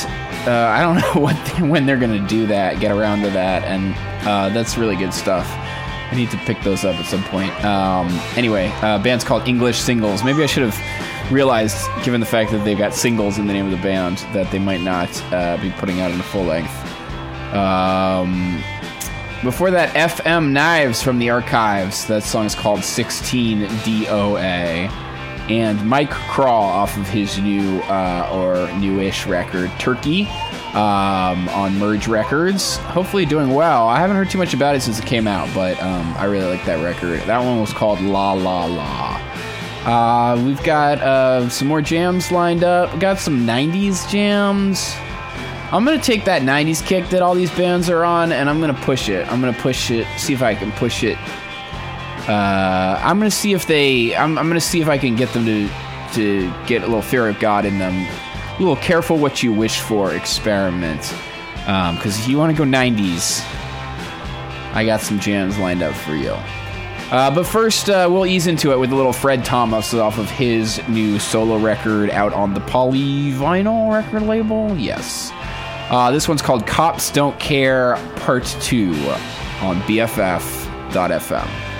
uh, I don't know what when they're gonna do that, get around to that, and uh, that's really good stuff. I need to pick those up at some point. Um, anyway, uh, band's called English Singles. Maybe I should have realized, given the fact that they've got singles in the name of the band, that they might not uh, be putting out in a full length. Um, before that, FM Knives from the Archives. That song is called 16 DOA. And Mike Krol off of his new uh, or newish record, Turkey, um, on Merge Records. Hopefully doing well. I haven't heard too much about it since it came out, but um, I really like that record. That one was called La La La. Uh, we've got uh, some more jams lined up. We got some 90s jams. I'm gonna take that 90s kick that all these bands are on and I'm gonna push it. I'm gonna push it, see if I can push it. Uh, I'm gonna see if they. I'm, I'm gonna see if I can get them to to get a little fear of God in them. A little careful what you wish for experiment. Because if you want to go 90s, I got some jams lined up for you. Uh, but first, uh, we'll ease into it with a little Fred Thomas off of his new solo record out on the Polyvinyl record label. Yes. Uh, this one's called Cops Don't Care Part 2 on BFF.fm.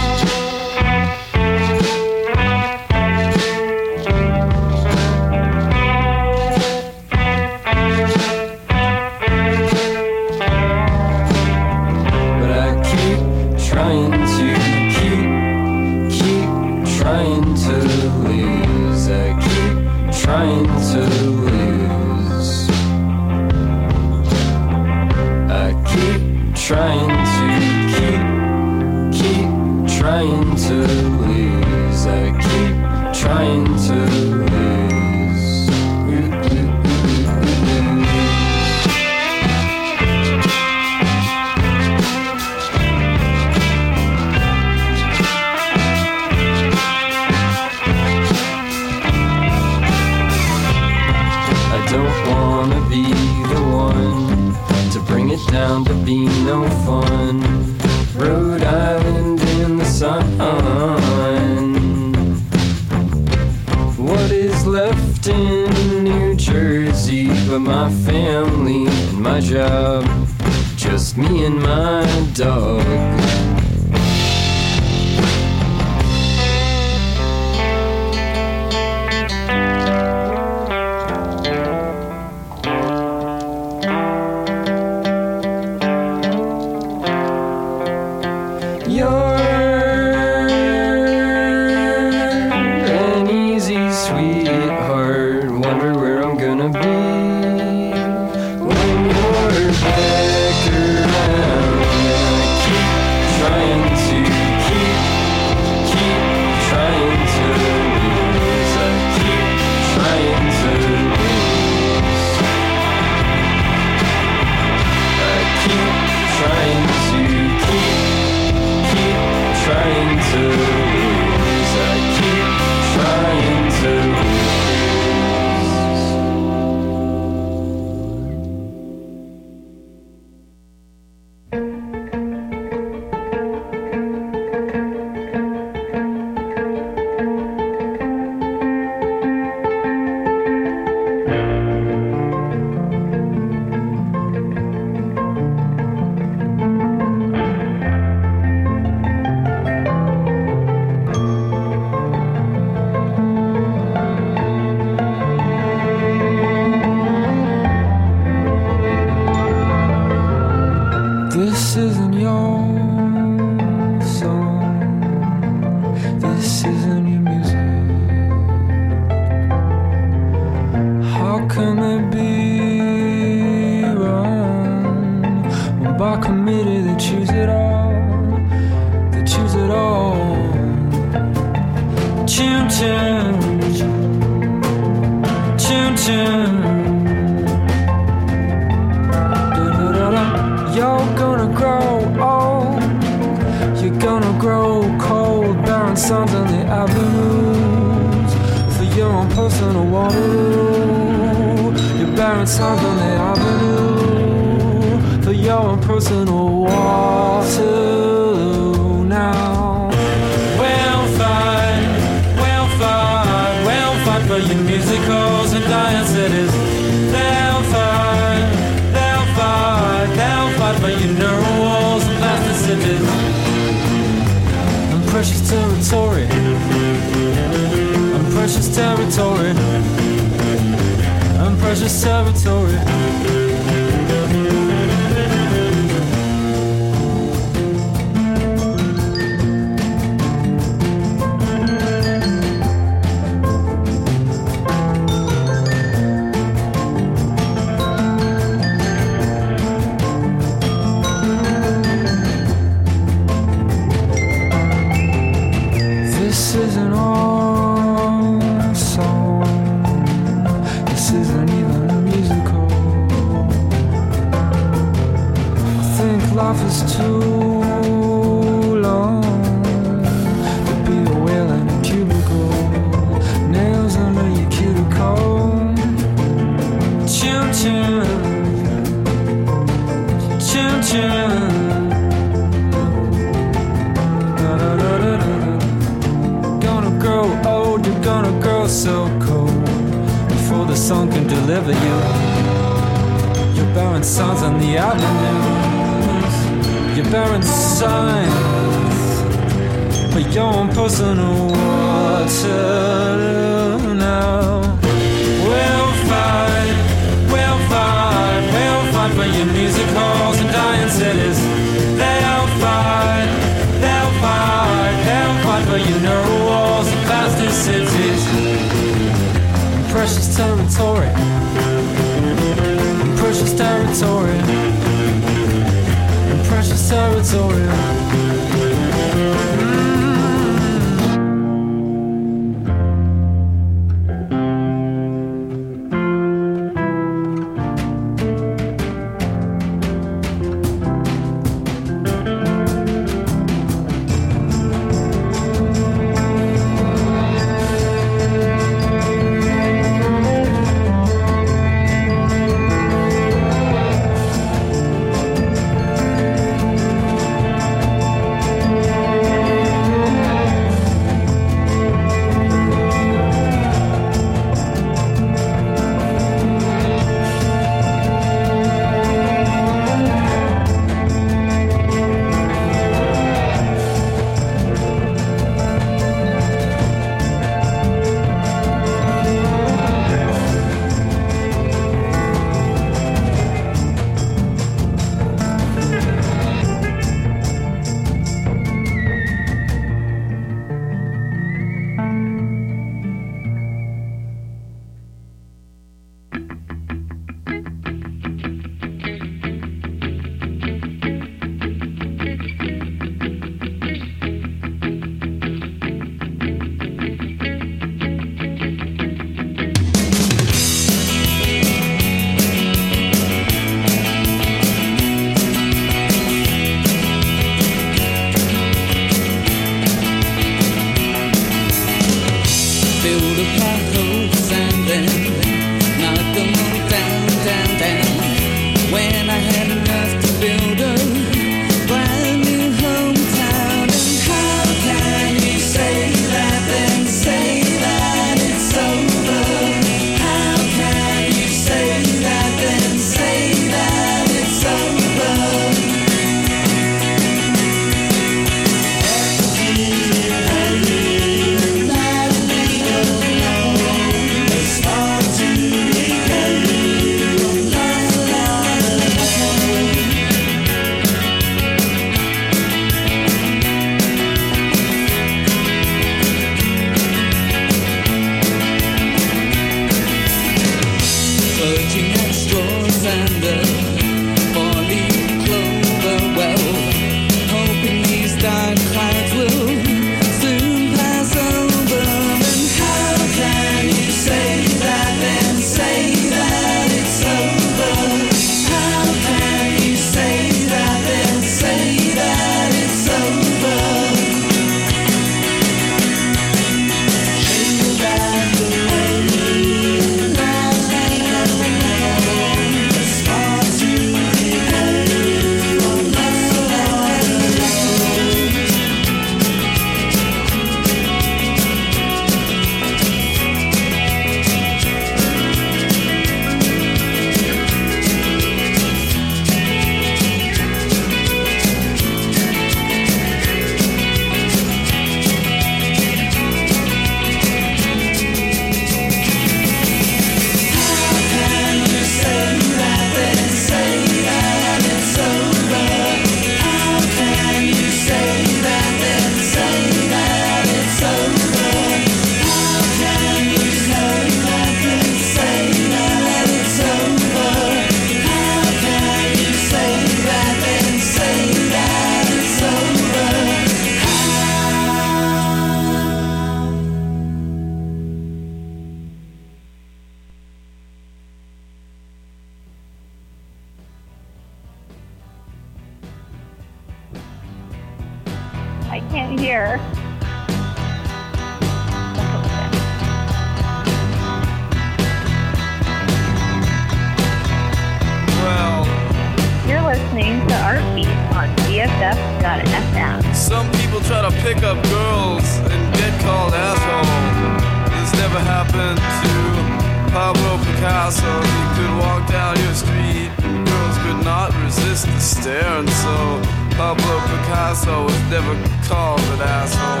Picasso was never called an asshole.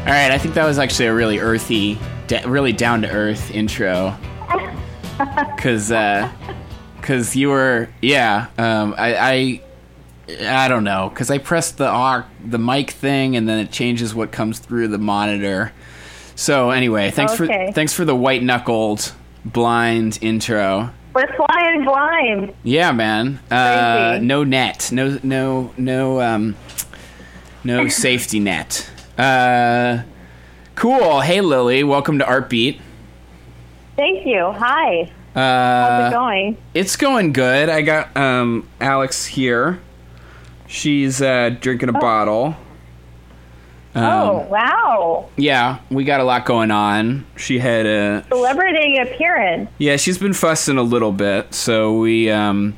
All right, I think that was actually a really earthy, da- really down to earth intro. Cause, uh, cause you were, yeah. Um, I, I, I don't know, cause I pressed the au- the mic thing, and then it changes what comes through the monitor. So anyway, thanks Okay. for thanks for the white knuckled blind intro. We're flying blind. Yeah, man. Uh, no net. No, no, no, um, no safety net. Uh, cool. Hey, Lily. Welcome to Artbeat. Thank you. Hi. Uh, How's it going? It's going good. I got um, Alex here. She's uh, drinking a bottle. Um, oh, wow. Yeah, we got a lot going on. She had a Celebrity appearance. Yeah, she's been fussing a little bit, so we um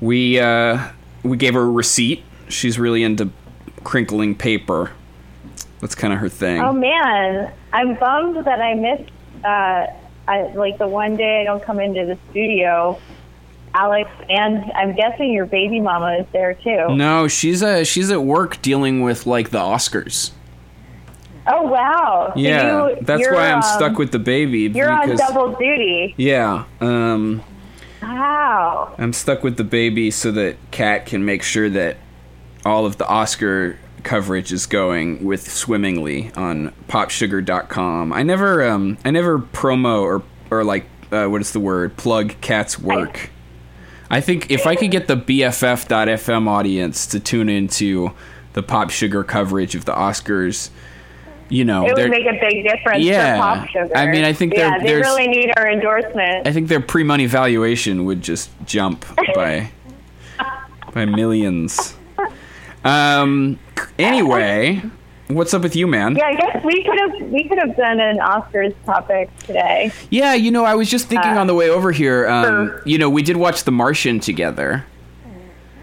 we uh we gave her a receipt. She's really into crinkling paper. That's kind of her thing. Oh, man. I'm bummed that I missed, uh, I, like, the one day I don't come into the studio. Alex, and I'm guessing your baby mama is there too. No, she's uh she's at work dealing with like the Oscars. Oh, wow. So Yeah, you- that's why I'm um, stuck with the baby. You're on because- double duty. Yeah, um, Wow. I'm stuck with the baby so that Kat can make sure that all of the Oscar coverage is going with swimmingly on popsugar.com. I never um I never promo or or like uh, what is the word plug Kat's work. I think if I could get the BFF.FM audience to tune into the Pop Sugar coverage of the Oscars, you know, it would make a big difference Yeah. for Pop Sugar. I mean, I think yeah, they really need our endorsement. I think their pre-money valuation would just jump by by millions. Um. Anyway, what's up with you, man? Yeah, I guess we could have we could have done an Oscars topic today. Yeah, you know, I was just thinking Uh, on the way over here. Um, for- you know, we did watch The Martian together.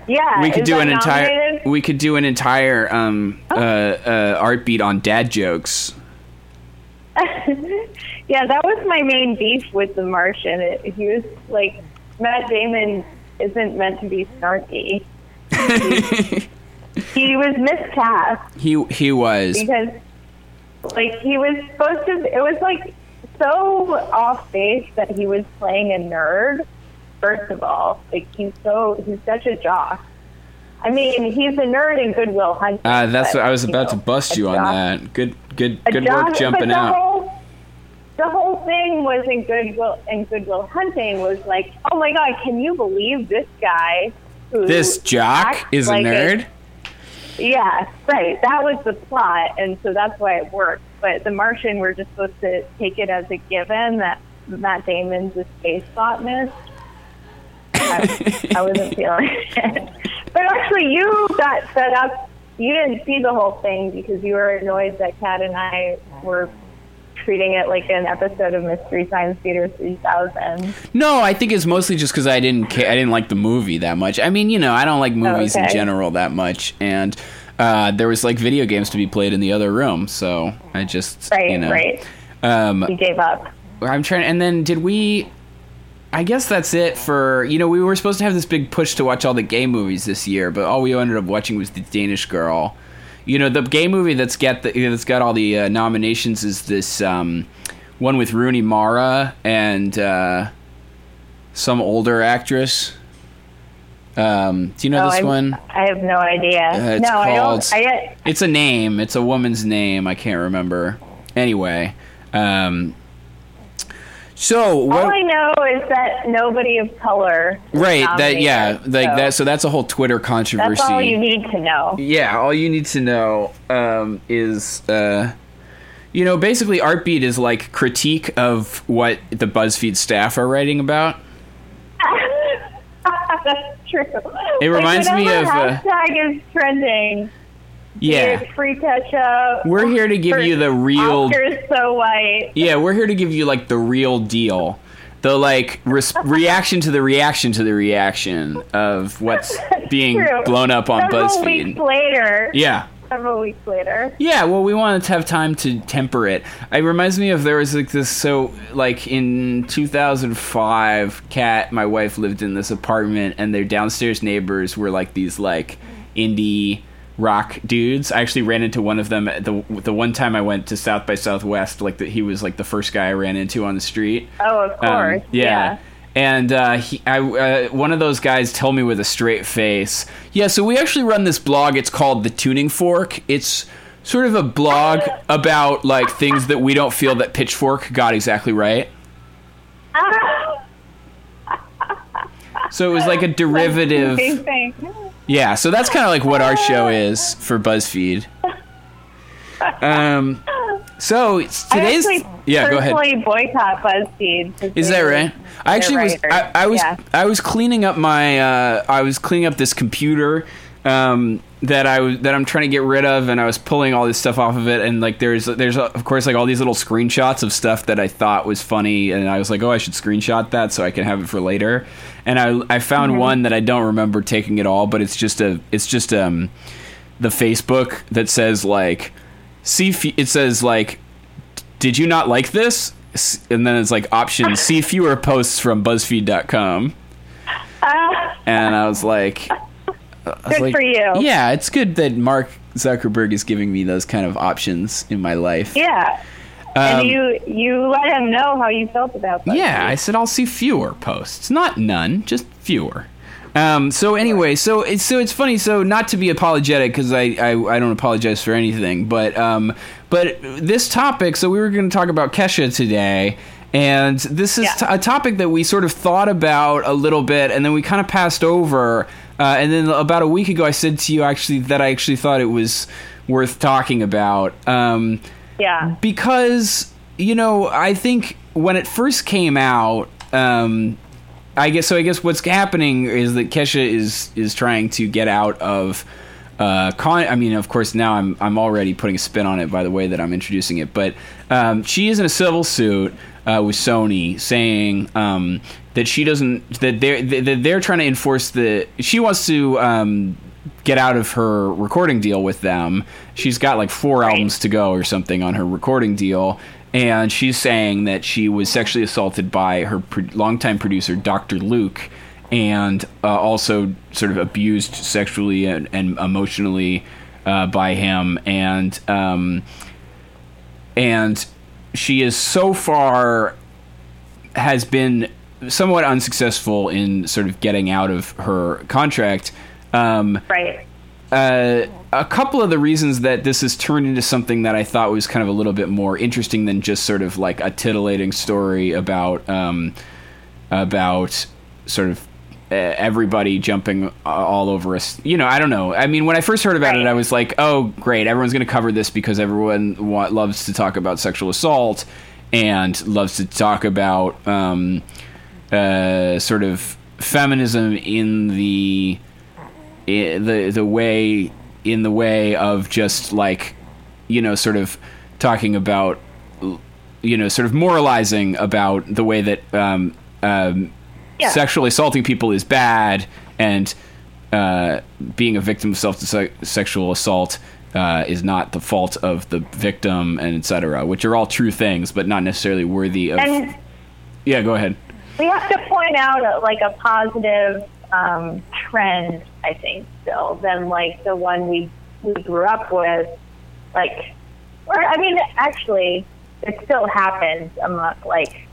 Yeah, we could do an entire. nominated? We could do an entire um uh, uh art beat on dad jokes. yeah, that was my main beef with The Martian. It, he was like Matt Damon isn't meant to be snarky. he was miscast. He he was. because like he was supposed to it was like so off base that he was playing a nerd first of all like he's so he's such a jock i mean he's a nerd in Good Will Hunting Uh, that's but, what I was about to bust you on jock- that. Good good good jock- work jumping the out. whole, the whole thing was in goodwill in Good Will Hunting was like oh my god can you believe this guy This jock is a like nerd. Yeah, right. That was the plot, and so that's why it worked. But The Martian, we're just supposed to take it as a given that Matt Damon's a space botanist. I, I wasn't feeling it. But actually, you got set up. You didn't see the whole thing because you were annoyed that Kat and I were treating it like an episode of Mystery Science Theater 3000. No, I think it's mostly just because I didn't ca- I didn't like the movie that much. I mean, you know, I don't like movies in Oh, okay. general that much, and uh, there was like video games to be played in the other room, so I just Right, you know, right. Um, You gave up. I'm trying, and then did we? I guess that's it for you know we were supposed to have this big push to watch all the gay movies this year, but all we ended up watching was the Danish Girl. You know the gay movie that's got the that's got all the uh, nominations is this um, one with Rooney Mara and uh, some older actress. Um, do you know Oh, this I'm- one? I have no idea. Uh, it's no, I don't. I, it's a name. It's a woman's name. I can't remember. Anyway, um, so what? All I know is that nobody of color. Right. That yeah. Like so that. So that's a whole Twitter controversy. That's all you need to know. Yeah. All you need to know um, is, uh, you know, basically, Artbeat is like critique of what the BuzzFeed staff are writing about. That's true. It reminds like me of, uh, hashtag is trending. Yeah. free Kesha. We're here to give you the real. Oscar's so white. Yeah, we're here to give you like the real deal. The like res- reaction to the reaction to the reaction of what's being True. blown up on Several BuzzFeed. weeks later. Yeah. Several weeks later. Yeah, well, we wanted to have time to temper it. It reminds me of there was like this. So, like in 2005, Kat, my wife, lived in this apartment, and their downstairs neighbors were like these like indie rock dudes. I actually ran into one of them at the the one time I went to South by Southwest. Like that, he was like the first guy I ran into on the street. Oh, of Um, course. yeah. And uh, he, I, uh, one of those guys told me with a straight face, "Yeah, so we actually run this blog. It's called the Tuning Fork. It's sort of a blog about like things that we don't feel that Pitchfork got exactly right. So it was like a derivative. Yeah, so that's kind of like what our show is for BuzzFeed. Um, so today's yeah. Go ahead. boycott BuzzFeed. Is that right? I actually was. I. I was. Yeah. I was cleaning up my. Uh, I was cleaning up this computer um, that I was that I'm trying to get rid of, and I was pulling all this stuff off of it, and like there's there's uh, of course like all these little screenshots of stuff that I thought was funny, and I was like, oh, I should screenshot that so I can have it for later. And I I found Mhm. one that I don't remember taking it all, but it's just a it's just um the Facebook that says like see f- it says like did you not like this? And then it's like option see fewer posts from BuzzFeed.com. And I was like, Good like, for you. Yeah, it's good that Mark Zuckerberg is giving me those kind of options in my life. Yeah. Um, and you you let him know how you felt about that. Yeah, I said I'll see fewer posts, not none, just fewer. Um, so anyway, so it's so it's funny. So not to be apologetic because I, I I don't apologize for anything, but um, but this topic. So we were going to talk about Kesha today, and this is t- a topic that we sort of thought about a little bit, and then we kind of passed over. Uh, and then about a week ago, I said to you actually that I actually thought it was worth talking about. Um, Yeah. because you know I think when it first came out, um, I guess so. I guess what's happening is that Kesha is is trying to get out of. Uh, con- I mean, of course, now I'm I'm already putting a spin on it by the way that I'm introducing it. But um, she is in a civil suit uh, with Sony, saying um, that she doesn't that they're that they're trying to enforce the. She wants to um, get out of her recording deal with them. She's got like four albums to go or something on her recording deal. And she's saying that she was sexually assaulted by her pro- longtime producer, Dr. Luke, and uh, also sort of abused sexually and, and emotionally uh, by him. And um, and she is so far has been somewhat unsuccessful in sort of getting out of her contract. Um, right. Uh, a couple of the reasons that this has turned into something that I thought was kind of a little bit more interesting than just sort of like a titillating story about um, about sort of everybody jumping uh, all over us. You know, I don't know. I mean, when I first heard about it, I was like, "Oh, great! Everyone's going to cover this because everyone wa- loves to talk about sexual assault and loves to talk about um, uh, sort of feminism in the the the way in the way of just like you know sort of talking about you know sort of moralizing about the way that um, um, Yeah. sexually assaulting people is bad and uh, being a victim of self sexual assault uh, is not the fault of the victim and etc which are all true things but not necessarily worthy of And yeah go ahead we have to point out uh, like a positive um, trend, I think, still than like the one we we grew up with. Like, or I mean, actually, it still happens among like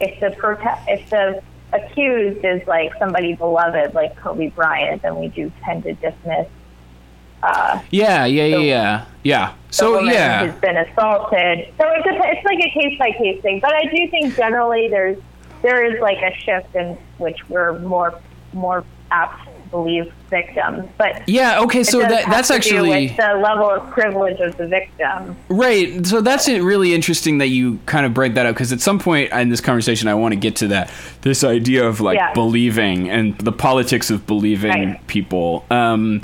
if the prote- if the accused is like somebody beloved like Kobe Bryant, then we do tend to dismiss. Uh, yeah yeah yeah yeah yeah the so yeah who's been assaulted. So it's a, it's like a case by case thing. But I do think generally there's there is like a shift in which we're more more apps believe victims. But Yeah, okay, so that- that's actually- the level of privilege of the victim. Right. So that's really interesting that you kind of break that up because at some point in this conversation, I want to get to that this idea of like Yeah. believing and the politics of believing Right. people. Um,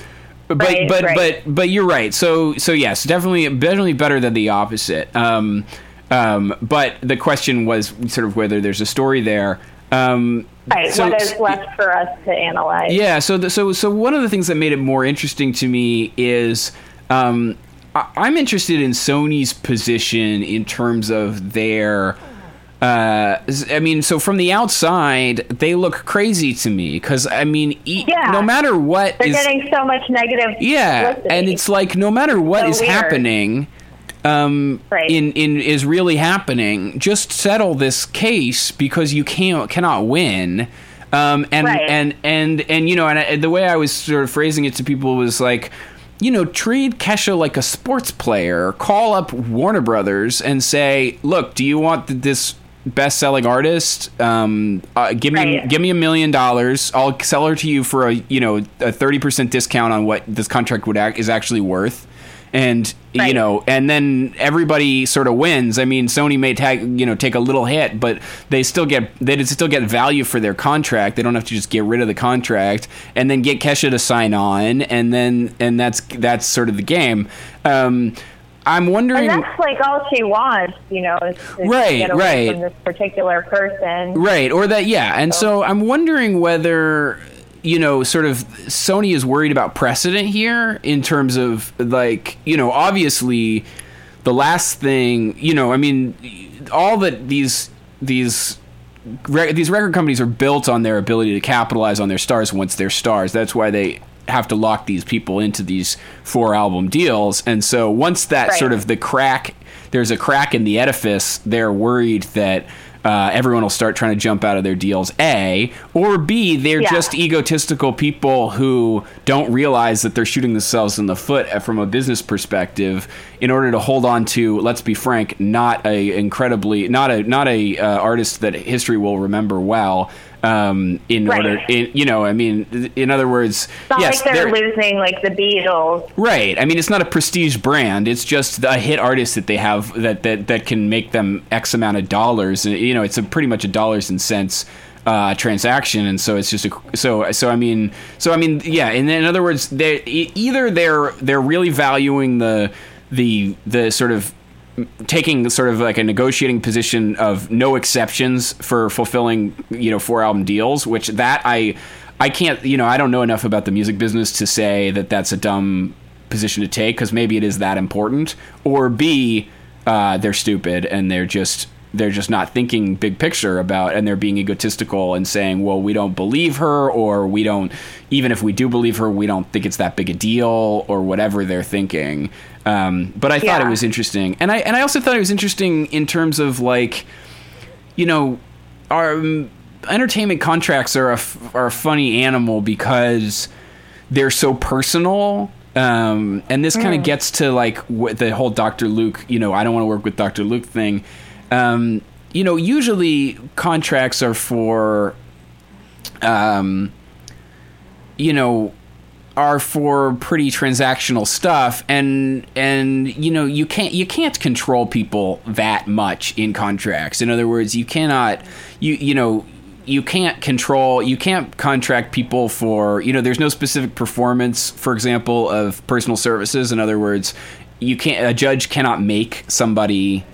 but Right, but right. but but you're right. So so yes, definitely definitely better than the opposite. Um, um, but the question was sort of whether there's a story there. Um, Right. so- what is left for us to analyze? yeah. So the, so so one of the things that made it more interesting to me is um, I, I'm interested in Sony's position in terms of their. Uh, I mean, so from the outside, they look crazy to me because I mean, e- Yeah. no matter what They're is- getting so much negative. yeah, publicity. and it's like no matter what So is weird. happening, um, Right. in in is really happening. Just settle this case because you can't cannot win. Um, and Right. and and and you know, and, I, the way I was sort of phrasing it to people was like. You know, treat Kesha like a sports player. Call up Warner Brothers and say, "Look, do you want this best-selling artist? Um, uh, give me Right. give me a million dollars. I'll sell her to you for a you know a thirty percent discount on what this contract would act is actually worth." And you know, and then everybody sort of wins. I mean, Sony may tag you know take a little hit, but they still get they still get value for their contract. They don't have to just get rid of the contract and then get Kesha to sign on, and then and that's that's sort of the game. Um, I'm wondering. And that's like all she wants, you know, is to Right, right. from this particular person. Right, or that, yeah. And so I'm wondering whether, you know, sort of Sony is worried about precedent here in terms of, like, you know, obviously the last thing, you know, I mean, all that these, these, re- these record companies are built on their ability to capitalize on their stars once they're stars. That's why they have to lock these people into these four album deals. And so once that Right. sort of the crack, there's a crack in the edifice, they're worried that uh, everyone will start trying to jump out of their deals. A or B, they're Yeah. just egotistical people who don't realize that they're shooting themselves in the foot uh, from a business perspective in order to hold on to. Let's be frank, not a incredibly not a not a uh, artist that history will remember well. Um, in Right. order, in, you know, I mean, in other words, It's yes, like they're, they're- losing like the Beatles. Right. I mean, it's not a prestige brand. It's just a hit artist that they have that that, that can make them X amount of dollars. You know, it's a pretty much a dollars and cents uh, transaction, and so it's just a so so. I mean, so I mean, yeah. And in other words, they either they're they're really valuing the the the sort of taking sort of like a negotiating position of no exceptions for fulfilling you know four album deals which that i i can't you know i don't know enough about the music business to say that that's a dumb position to take because maybe it is that important. Or b uh, they're stupid and they're just they're just not thinking big picture about and they're being egotistical and saying well we don't believe her or we don't even if we do believe her we don't think it's that big a deal or whatever they're thinking. Um, but i thought it was interesting. And i and i also thought it was interesting in terms of like you know our um, entertainment contracts are a, f- are a funny animal because they're so personal um, and this kind of gets to like the whole dr luke you know i don't want to work with dr luke thing um, you know usually contracts are for um, you know are for pretty transactional stuff. And and you know you can't you can't control people that much in contracts. In other words you cannot you you know you can't control you can't contract people for you know there's no specific performance for example of personal services. In other words you can't a judge cannot make somebody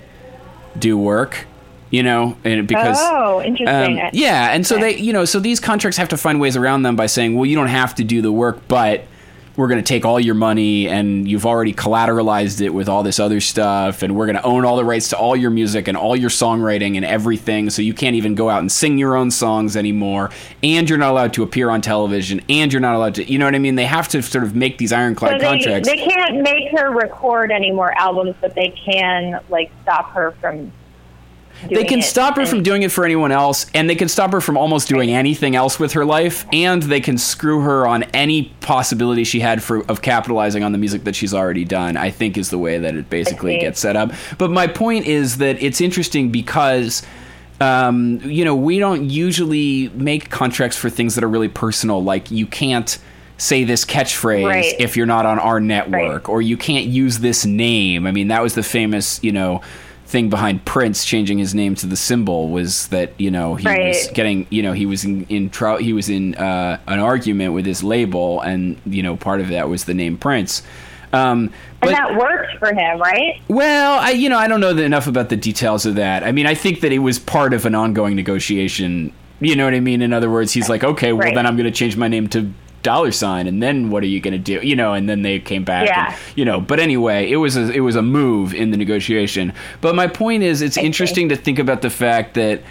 do work you know and because Oh, interesting. um, yeah, and so Okay. they, you know, so these contracts have to find ways around them by saying, well, you don't have to do the work, but we're going to take all your money and you've already collateralized it with all this other stuff, and we're going to own all the rights to all your music and all your songwriting and everything, so you can't even go out and sing your own songs anymore, and you're not allowed to appear on television, and you're not allowed to, you know what I mean? They have to sort of make these So ironclad they, contracts. they can't make her record any more albums, but they can like stop her from. They can stop her from doing it for anyone else and they can stop her from almost doing anything else with her life and they can screw her on any possibility she had for of capitalizing on the music that she's already done i think is the way that it basically gets set up but my point is that it's interesting because um, you know, we don't usually make contracts for things that are really personal. Like you can't say this catchphrase Right. if you're not on our network, or you can't use this name. I mean, that was the famous, you know, thing behind Prince changing his name to the symbol was that you know he was getting, you know, he was in, in he was in uh, an argument with his label, and you know, part of that was the name Prince. Um, and that worked for him, right? well, I you know I don't know enough about the details of that. I mean, I think that it was part of an ongoing negotiation. You know what I mean? In other words, he's like, okay, well Right. then I'm going to change my name to dollar sign, and then what are you going to do? You know, and then they came back. Yeah. And, you know, but anyway, it was a, it was a move in the negotiation. But my point is, it's interesting to think about the fact that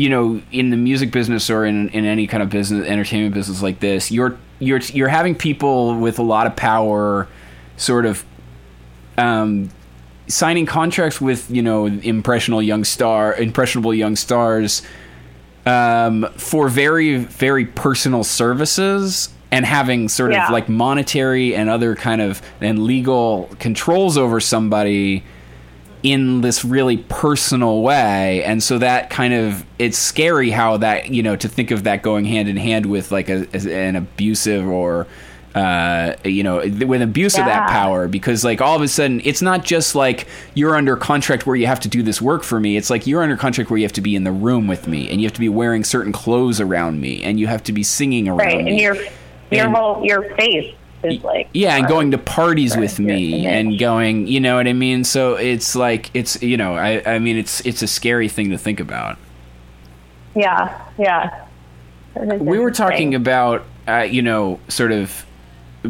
you know, in the music business or in, in any kind of business, entertainment business like this, you're you're you're having people with a lot of power, sort of, um, signing contracts with you know impressionable young star, impressionable young stars, um, for very very personal services and having sort Yeah. of like monetary and other kind of and legal controls over somebody in this really personal way. And so that kind of it's scary how that you know to think of that going hand in hand with like a, an abusive or uh you know with abuse of that power. Because like all of a sudden it's not just like you're under contract where you have to do this work for me. It's like you're under contract where you have to be in the room with me and you have to be wearing certain clothes around me and you have to be singing around Right, me. and your your And- whole your face is like yeah and going to parties with me and going you know what i mean so it's like it's you know i i mean it's it's a scary thing to think about yeah, yeah. We were talking about uh, you know sort of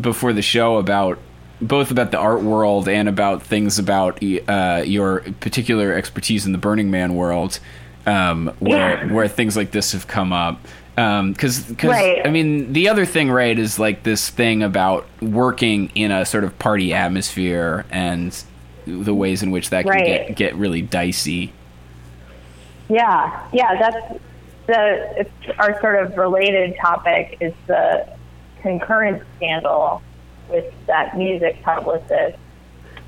before the show about both about the art world and about things about uh, your particular expertise in the Burning Man world, um, where Yeah. where things like this have come up. Um, because, Right. I mean, the other thing, right, is like this thing about working in a sort of party atmosphere and the ways in which that can Right. get get really dicey. Yeah, yeah, that's the it's our sort of related topic is the concurrent scandal with that music publicist.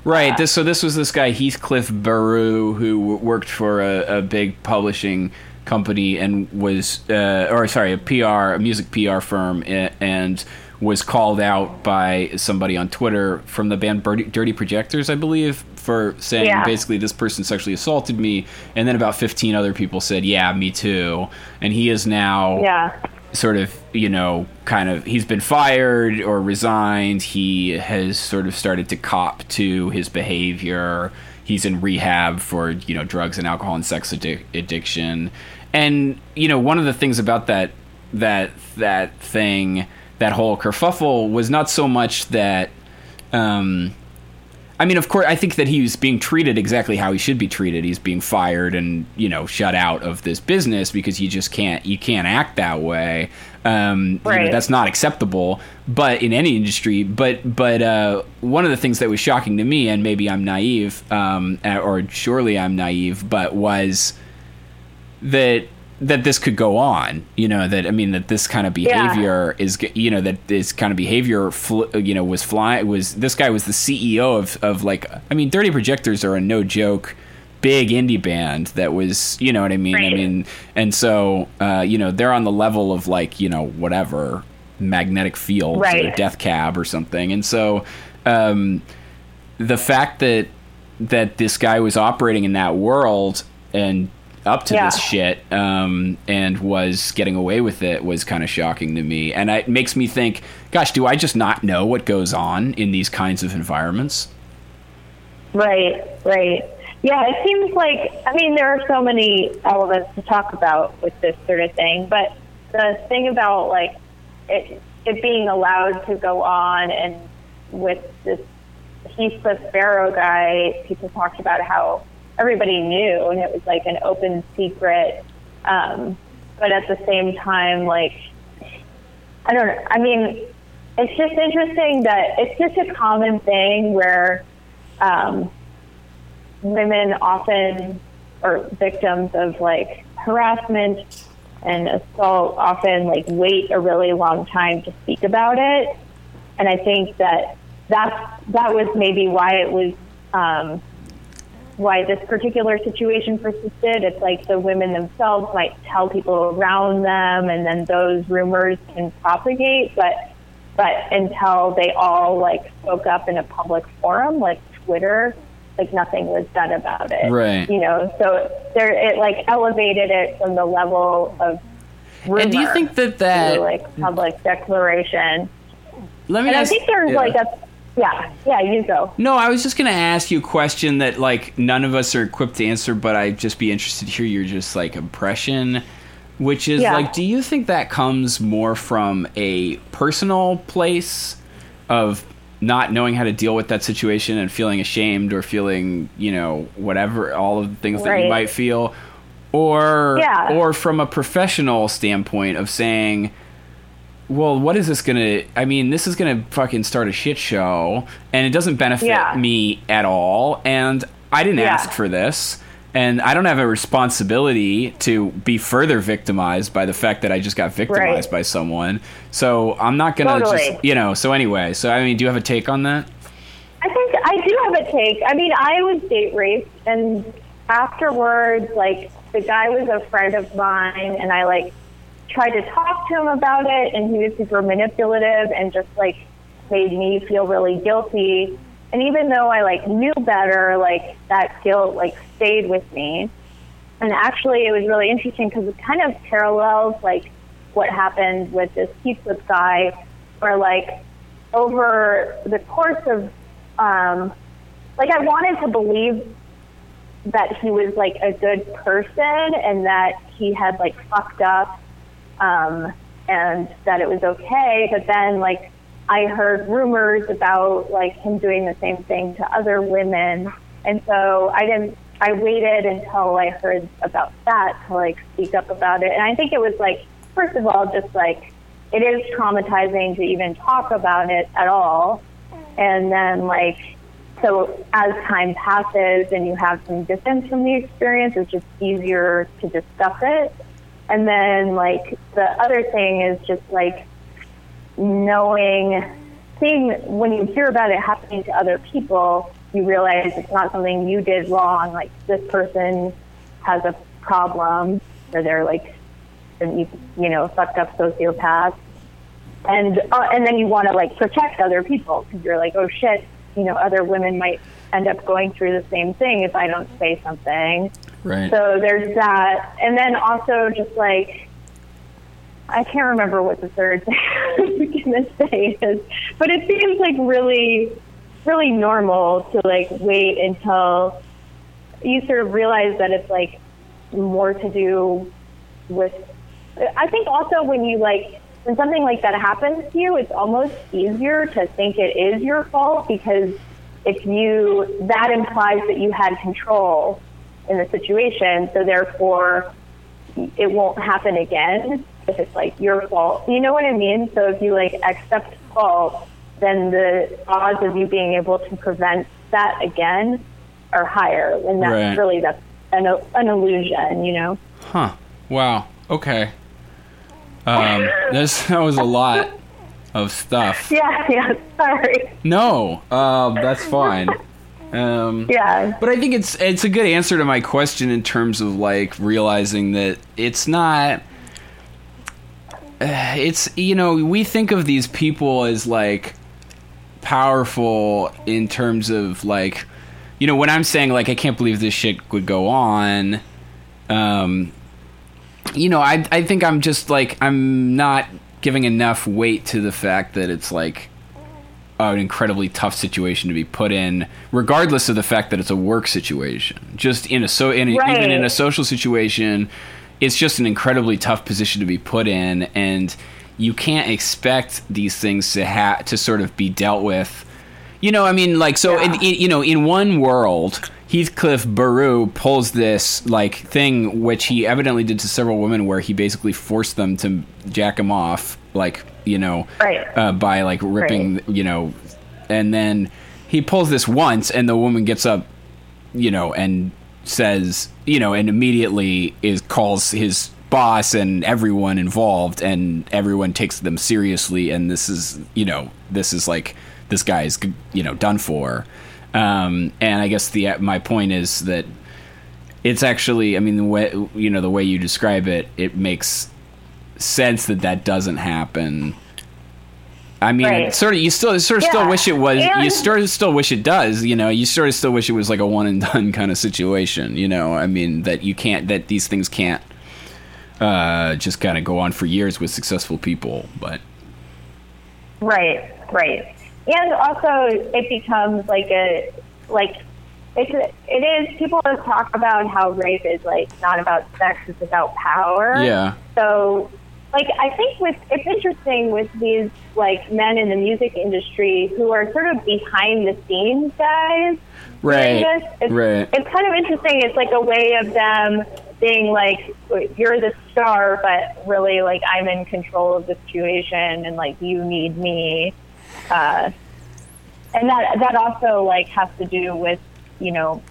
Right. This so this was this guy Heathcliff Berru who worked for a, a big publishing company and was uh, or sorry a PR a music PR firm and was called out by somebody on Twitter from the band Dirty Projectors I believe for saying Yeah. basically this person sexually assaulted me and then about 15 other people said yeah me too and he is now Yeah. sort of you know kind of he's been fired or resigned he has sort of started to cop to his behavior he's in rehab for you know drugs and alcohol and sex addic- addiction and you know one of the things about that that that thing that whole kerfuffle was not so much that um I mean, of course, I think that he's being treated exactly how he should be treated. He's being fired and you know shut out of this business because you just can't you can't act that way. Um, you know, that's not acceptable. But in any industry, but but uh, one of the things that was shocking to me, and maybe I'm naive, um, or surely I'm naive, but was that that this could go on. You know that I mean that this kind of Yeah. behavior is you know that this kind of behavior fl- you know was flying was this guy was the CEO of of like I mean Dirty Projectors are a no joke big indie band that was you know what I mean? I mean and so uh, you know they're on the level of like you know whatever magnetic field or death cab or something. And so um, the fact that that this guy was operating in that world and up to Yeah. this shit um, and was getting away with it was kind of shocking to me. And it makes me think gosh do i just not know what goes on in these kinds of environments? Right, right. Yeah, it seems like, I mean, there are so many elements to talk about with this sort of thing, but the thing about, like, it, it being allowed to go on and with this Heathcliff Berru guy, people talked about how everybody knew and it was like an open secret. Um, but at the same time, like, I don't know. I mean, it's just interesting that it's just a common thing where um, women often are victims of like harassment and assault often like wait a really long time to speak about it and i think that that's that was maybe why it was um, why this particular situation persisted. It's like the women themselves might tell people around them, and then those rumors can propagate. But but until they all like spoke up in a public forum like Twitter, like nothing was done about it. Right. You know, so there it like elevated it from the level of rumor And do you think that that- to, like public declaration? Let me and ask- I think there's yeah. like a yeah yeah you go. No, I was just going to ask you a question that like none of us are equipped to answer, but I'd just be interested to hear your just like impression, which is Yeah. like, do you think that comes more from a personal place of not knowing how to deal with that situation and feeling ashamed or feeling, you know, whatever, all of the things that you might feel, or Yeah. or from a professional standpoint of saying, well, what is this gonna? I mean, this is gonna fucking start a shit show, and it doesn't benefit Yeah. me at all. And I didn't Yeah. ask for this, and I don't have a responsibility to be further victimized by the fact that I just got victimized by someone. So I'm not gonna Totally. just, you know. So anyway, so I mean, do you have a take on that? I think I do have a take. I mean, I was date raped, and afterwards, like the guy was a friend of mine, and I like tried to talk to him about it, and he was super manipulative and just like made me feel really guilty. And even though I like knew better, like that guilt like stayed with me. And actually, it was really interesting because it kind of parallels like what happened with this pizza guy, where like over the course of, um, like I wanted to believe that he was like a good person and that he had like fucked up, um, and that it was okay. But then like I heard rumors about like him doing the same thing to other women, and so I didn't. I waited until I heard about that to like speak up about it, and I think it was like first of all just like it is traumatizing to even talk about it at all, and then like so as time passes and you have some distance from the experience, it's just easier to discuss it. And then like the other thing is just like knowing, seeing when you hear about it happening to other people, you realize it's not something you did wrong. Like this person has a problem, or they're like, you you know, fucked up sociopath, and uh, and then you want to like protect other people because you're like, oh shit, you know, other women might end up going through the same thing if I don't say something. Right. So there's that, and then also just like I can't remember what the third thing I was gonna say is, but it seems like really, really normal to like wait until you sort of realize that it's like more to do with. I think also when you like when something like that happens to you, it's almost easier to think it is your fault because if you that implies that you had control in the situation, so therefore it won't happen again if it's like your fault. You know what I mean? So if you like accept fault, then the odds of you being able to prevent that again are higher. And that's Right. really that's an, an illusion, you know? Huh. Wow. Okay. Um, this that was a lot of stuff. Yeah, yeah, sorry. No, uh, that's fine. Um, yeah, but I think it's it's a good answer to my question in terms of like realizing that it's not. It's you know we think of these people as like powerful in terms of like you know when I'm saying like I can't believe this shit would go on. Um, you know, I I think I'm just like I'm not giving enough weight to the fact that it's like an incredibly tough situation to be put in, regardless of the fact that it's a work situation. Just in a so in a, Right. even in a social situation, it's just an incredibly tough position to be put in, and you can't expect these things to ha- to sort of be dealt with. You know, I mean, like so. In, in, you know, in one world, Heathcliff Berru pulls this like thing, which he evidently did to several women, where he basically forced them to jack him off, like you know, Right. uh, by like ripping, you know, and then he pulls this once, and the woman gets up, you know, and says, you know, and immediately is calls his boss and everyone involved, and everyone takes them seriously, and this is, you know, this is like this guy's, you know, done for. Um, and I guess the my point is that it's actually, I mean, the way you know the way you describe it, it makes sense that that doesn't happen. I mean, Right. it sort of you still sort of still wish it was. You sort of still wish it does. You know, you sort of still wish it was like a one and done kind of situation. You know, I mean that you can't that these things can't uh, just kind of go on for years with successful people. But Right, right. And also, it becomes like a like it's it is people talk about how rape is like not about sex; it's about power. yeah, So, like, I think with it's interesting with these like men in the music industry who are sort of behind the scenes guys. right. It's, right. It's kind of interesting. It's like a way of them being like, you're the star, but really like I'm in control of the situation, and like you need me. Uh, and that that also like has to do with you know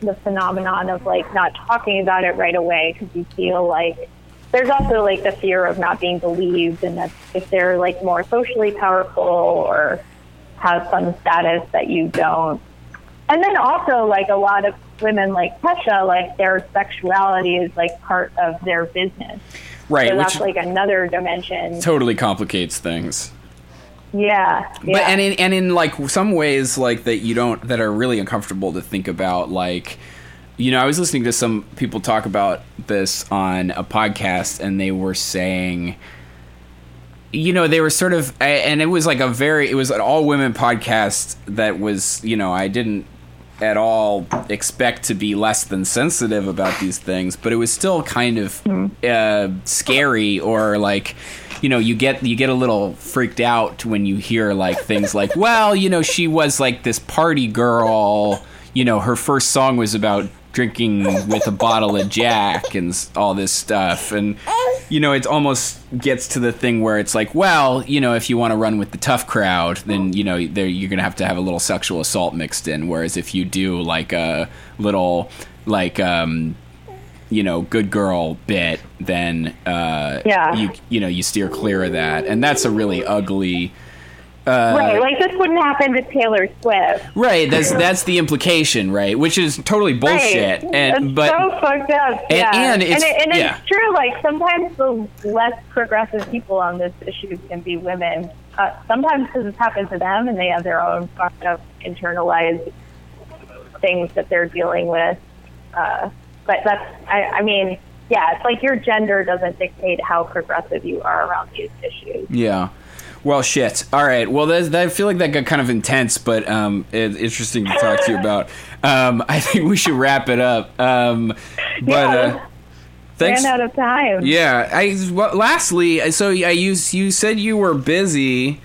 the phenomenon of like not talking about it right away because you feel like there's also like the fear of not being believed and that if they're like more socially powerful or have some status that you don't. And then also like a lot of women like Kesha like their sexuality is like part of their business. Right, so which- that's like another dimension. Totally complicates things. yeah yeah. But and in and in like some ways like that you don't that are really uncomfortable to think about like you know I was listening to some people talk about this on a podcast and they were saying you know they were sort of and it was like a very it was an all women podcast that was you know I didn't at all expect to be less than sensitive about these things but it was still kind of uh, scary or like you know you get you get a little freaked out when you hear like things like well you know she was like this party girl you know her first song was about drinking with a bottle of jack and all this stuff. And you know it almost gets to the thing where it's like well you know if you want to run with the tough crowd then you know there you're gonna have to have a little sexual assault mixed in. Whereas if you do like a little like um you know good girl bit then uh Yeah. you you know you steer clear of that. And that's a really ugly uh right like this wouldn't happen to Taylor Swift Right, that's that's the implication, right? Which is totally bullshit. Right. And it's but so fucked up. and- yeah. and it's- and, it, and yeah. it's true. Like sometimes the less progressive people on this issue can be women. Uh, sometimes because it's happened to them, and they have their own fucked up internalized things that they're dealing with. Uh, but that's, I, I mean, yeah, it's like your gender doesn't dictate how progressive you are around these issues. yeah. Well, shit. All right. Well, that's, that, I feel like that got kind of intense, but um, it's interesting to talk to you about. Um, I think we should wrap it up. Um, but Yeah. uh, thanks. Ran out of time. Yeah. I. Well, lastly, so I use you said you were busy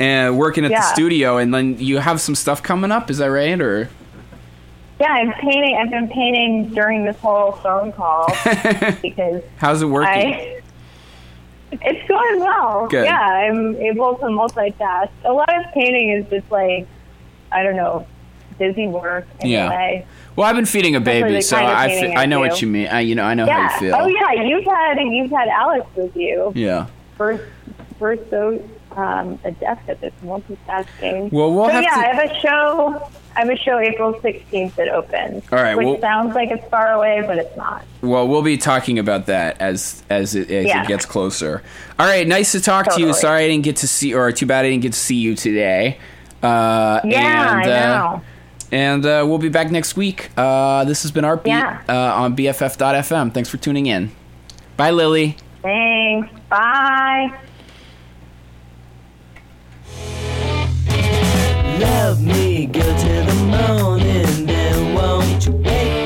and working at the studio, and then you have some stuff coming up. Is that right? Or Yeah, I'm painting. I've been painting during this whole phone call because how's it working? I. It's going well. Good. Yeah, I'm able to multitask. A lot of painting is just like, I don't know, busy work. Yeah. Well, I've been feeding a baby, so I fe- I I know what you mean. I you know I know yeah. how you feel. Oh yeah, you've had you've had Alex with you. Yeah. We're we're so um, adept at this multitasking. Well, we'll so have yeah, to- I have a show. I have a show April 16th that opens. All right, Which well- sounds like it's far away, but it's not. Well, we'll be talking about that as as it as Yeah. it gets closer. All right, nice to talk to you. Sorry I didn't get to see, or too bad I didn't get to see you today. Uh, Yeah, and, I uh, know. and uh, we'll be back next week. Uh, this has been our beat Yeah. uh, on BFF.fm. Thanks for tuning in. Bye, Lily. Thanks. Bye. love me, go to the morning, then won't you wait?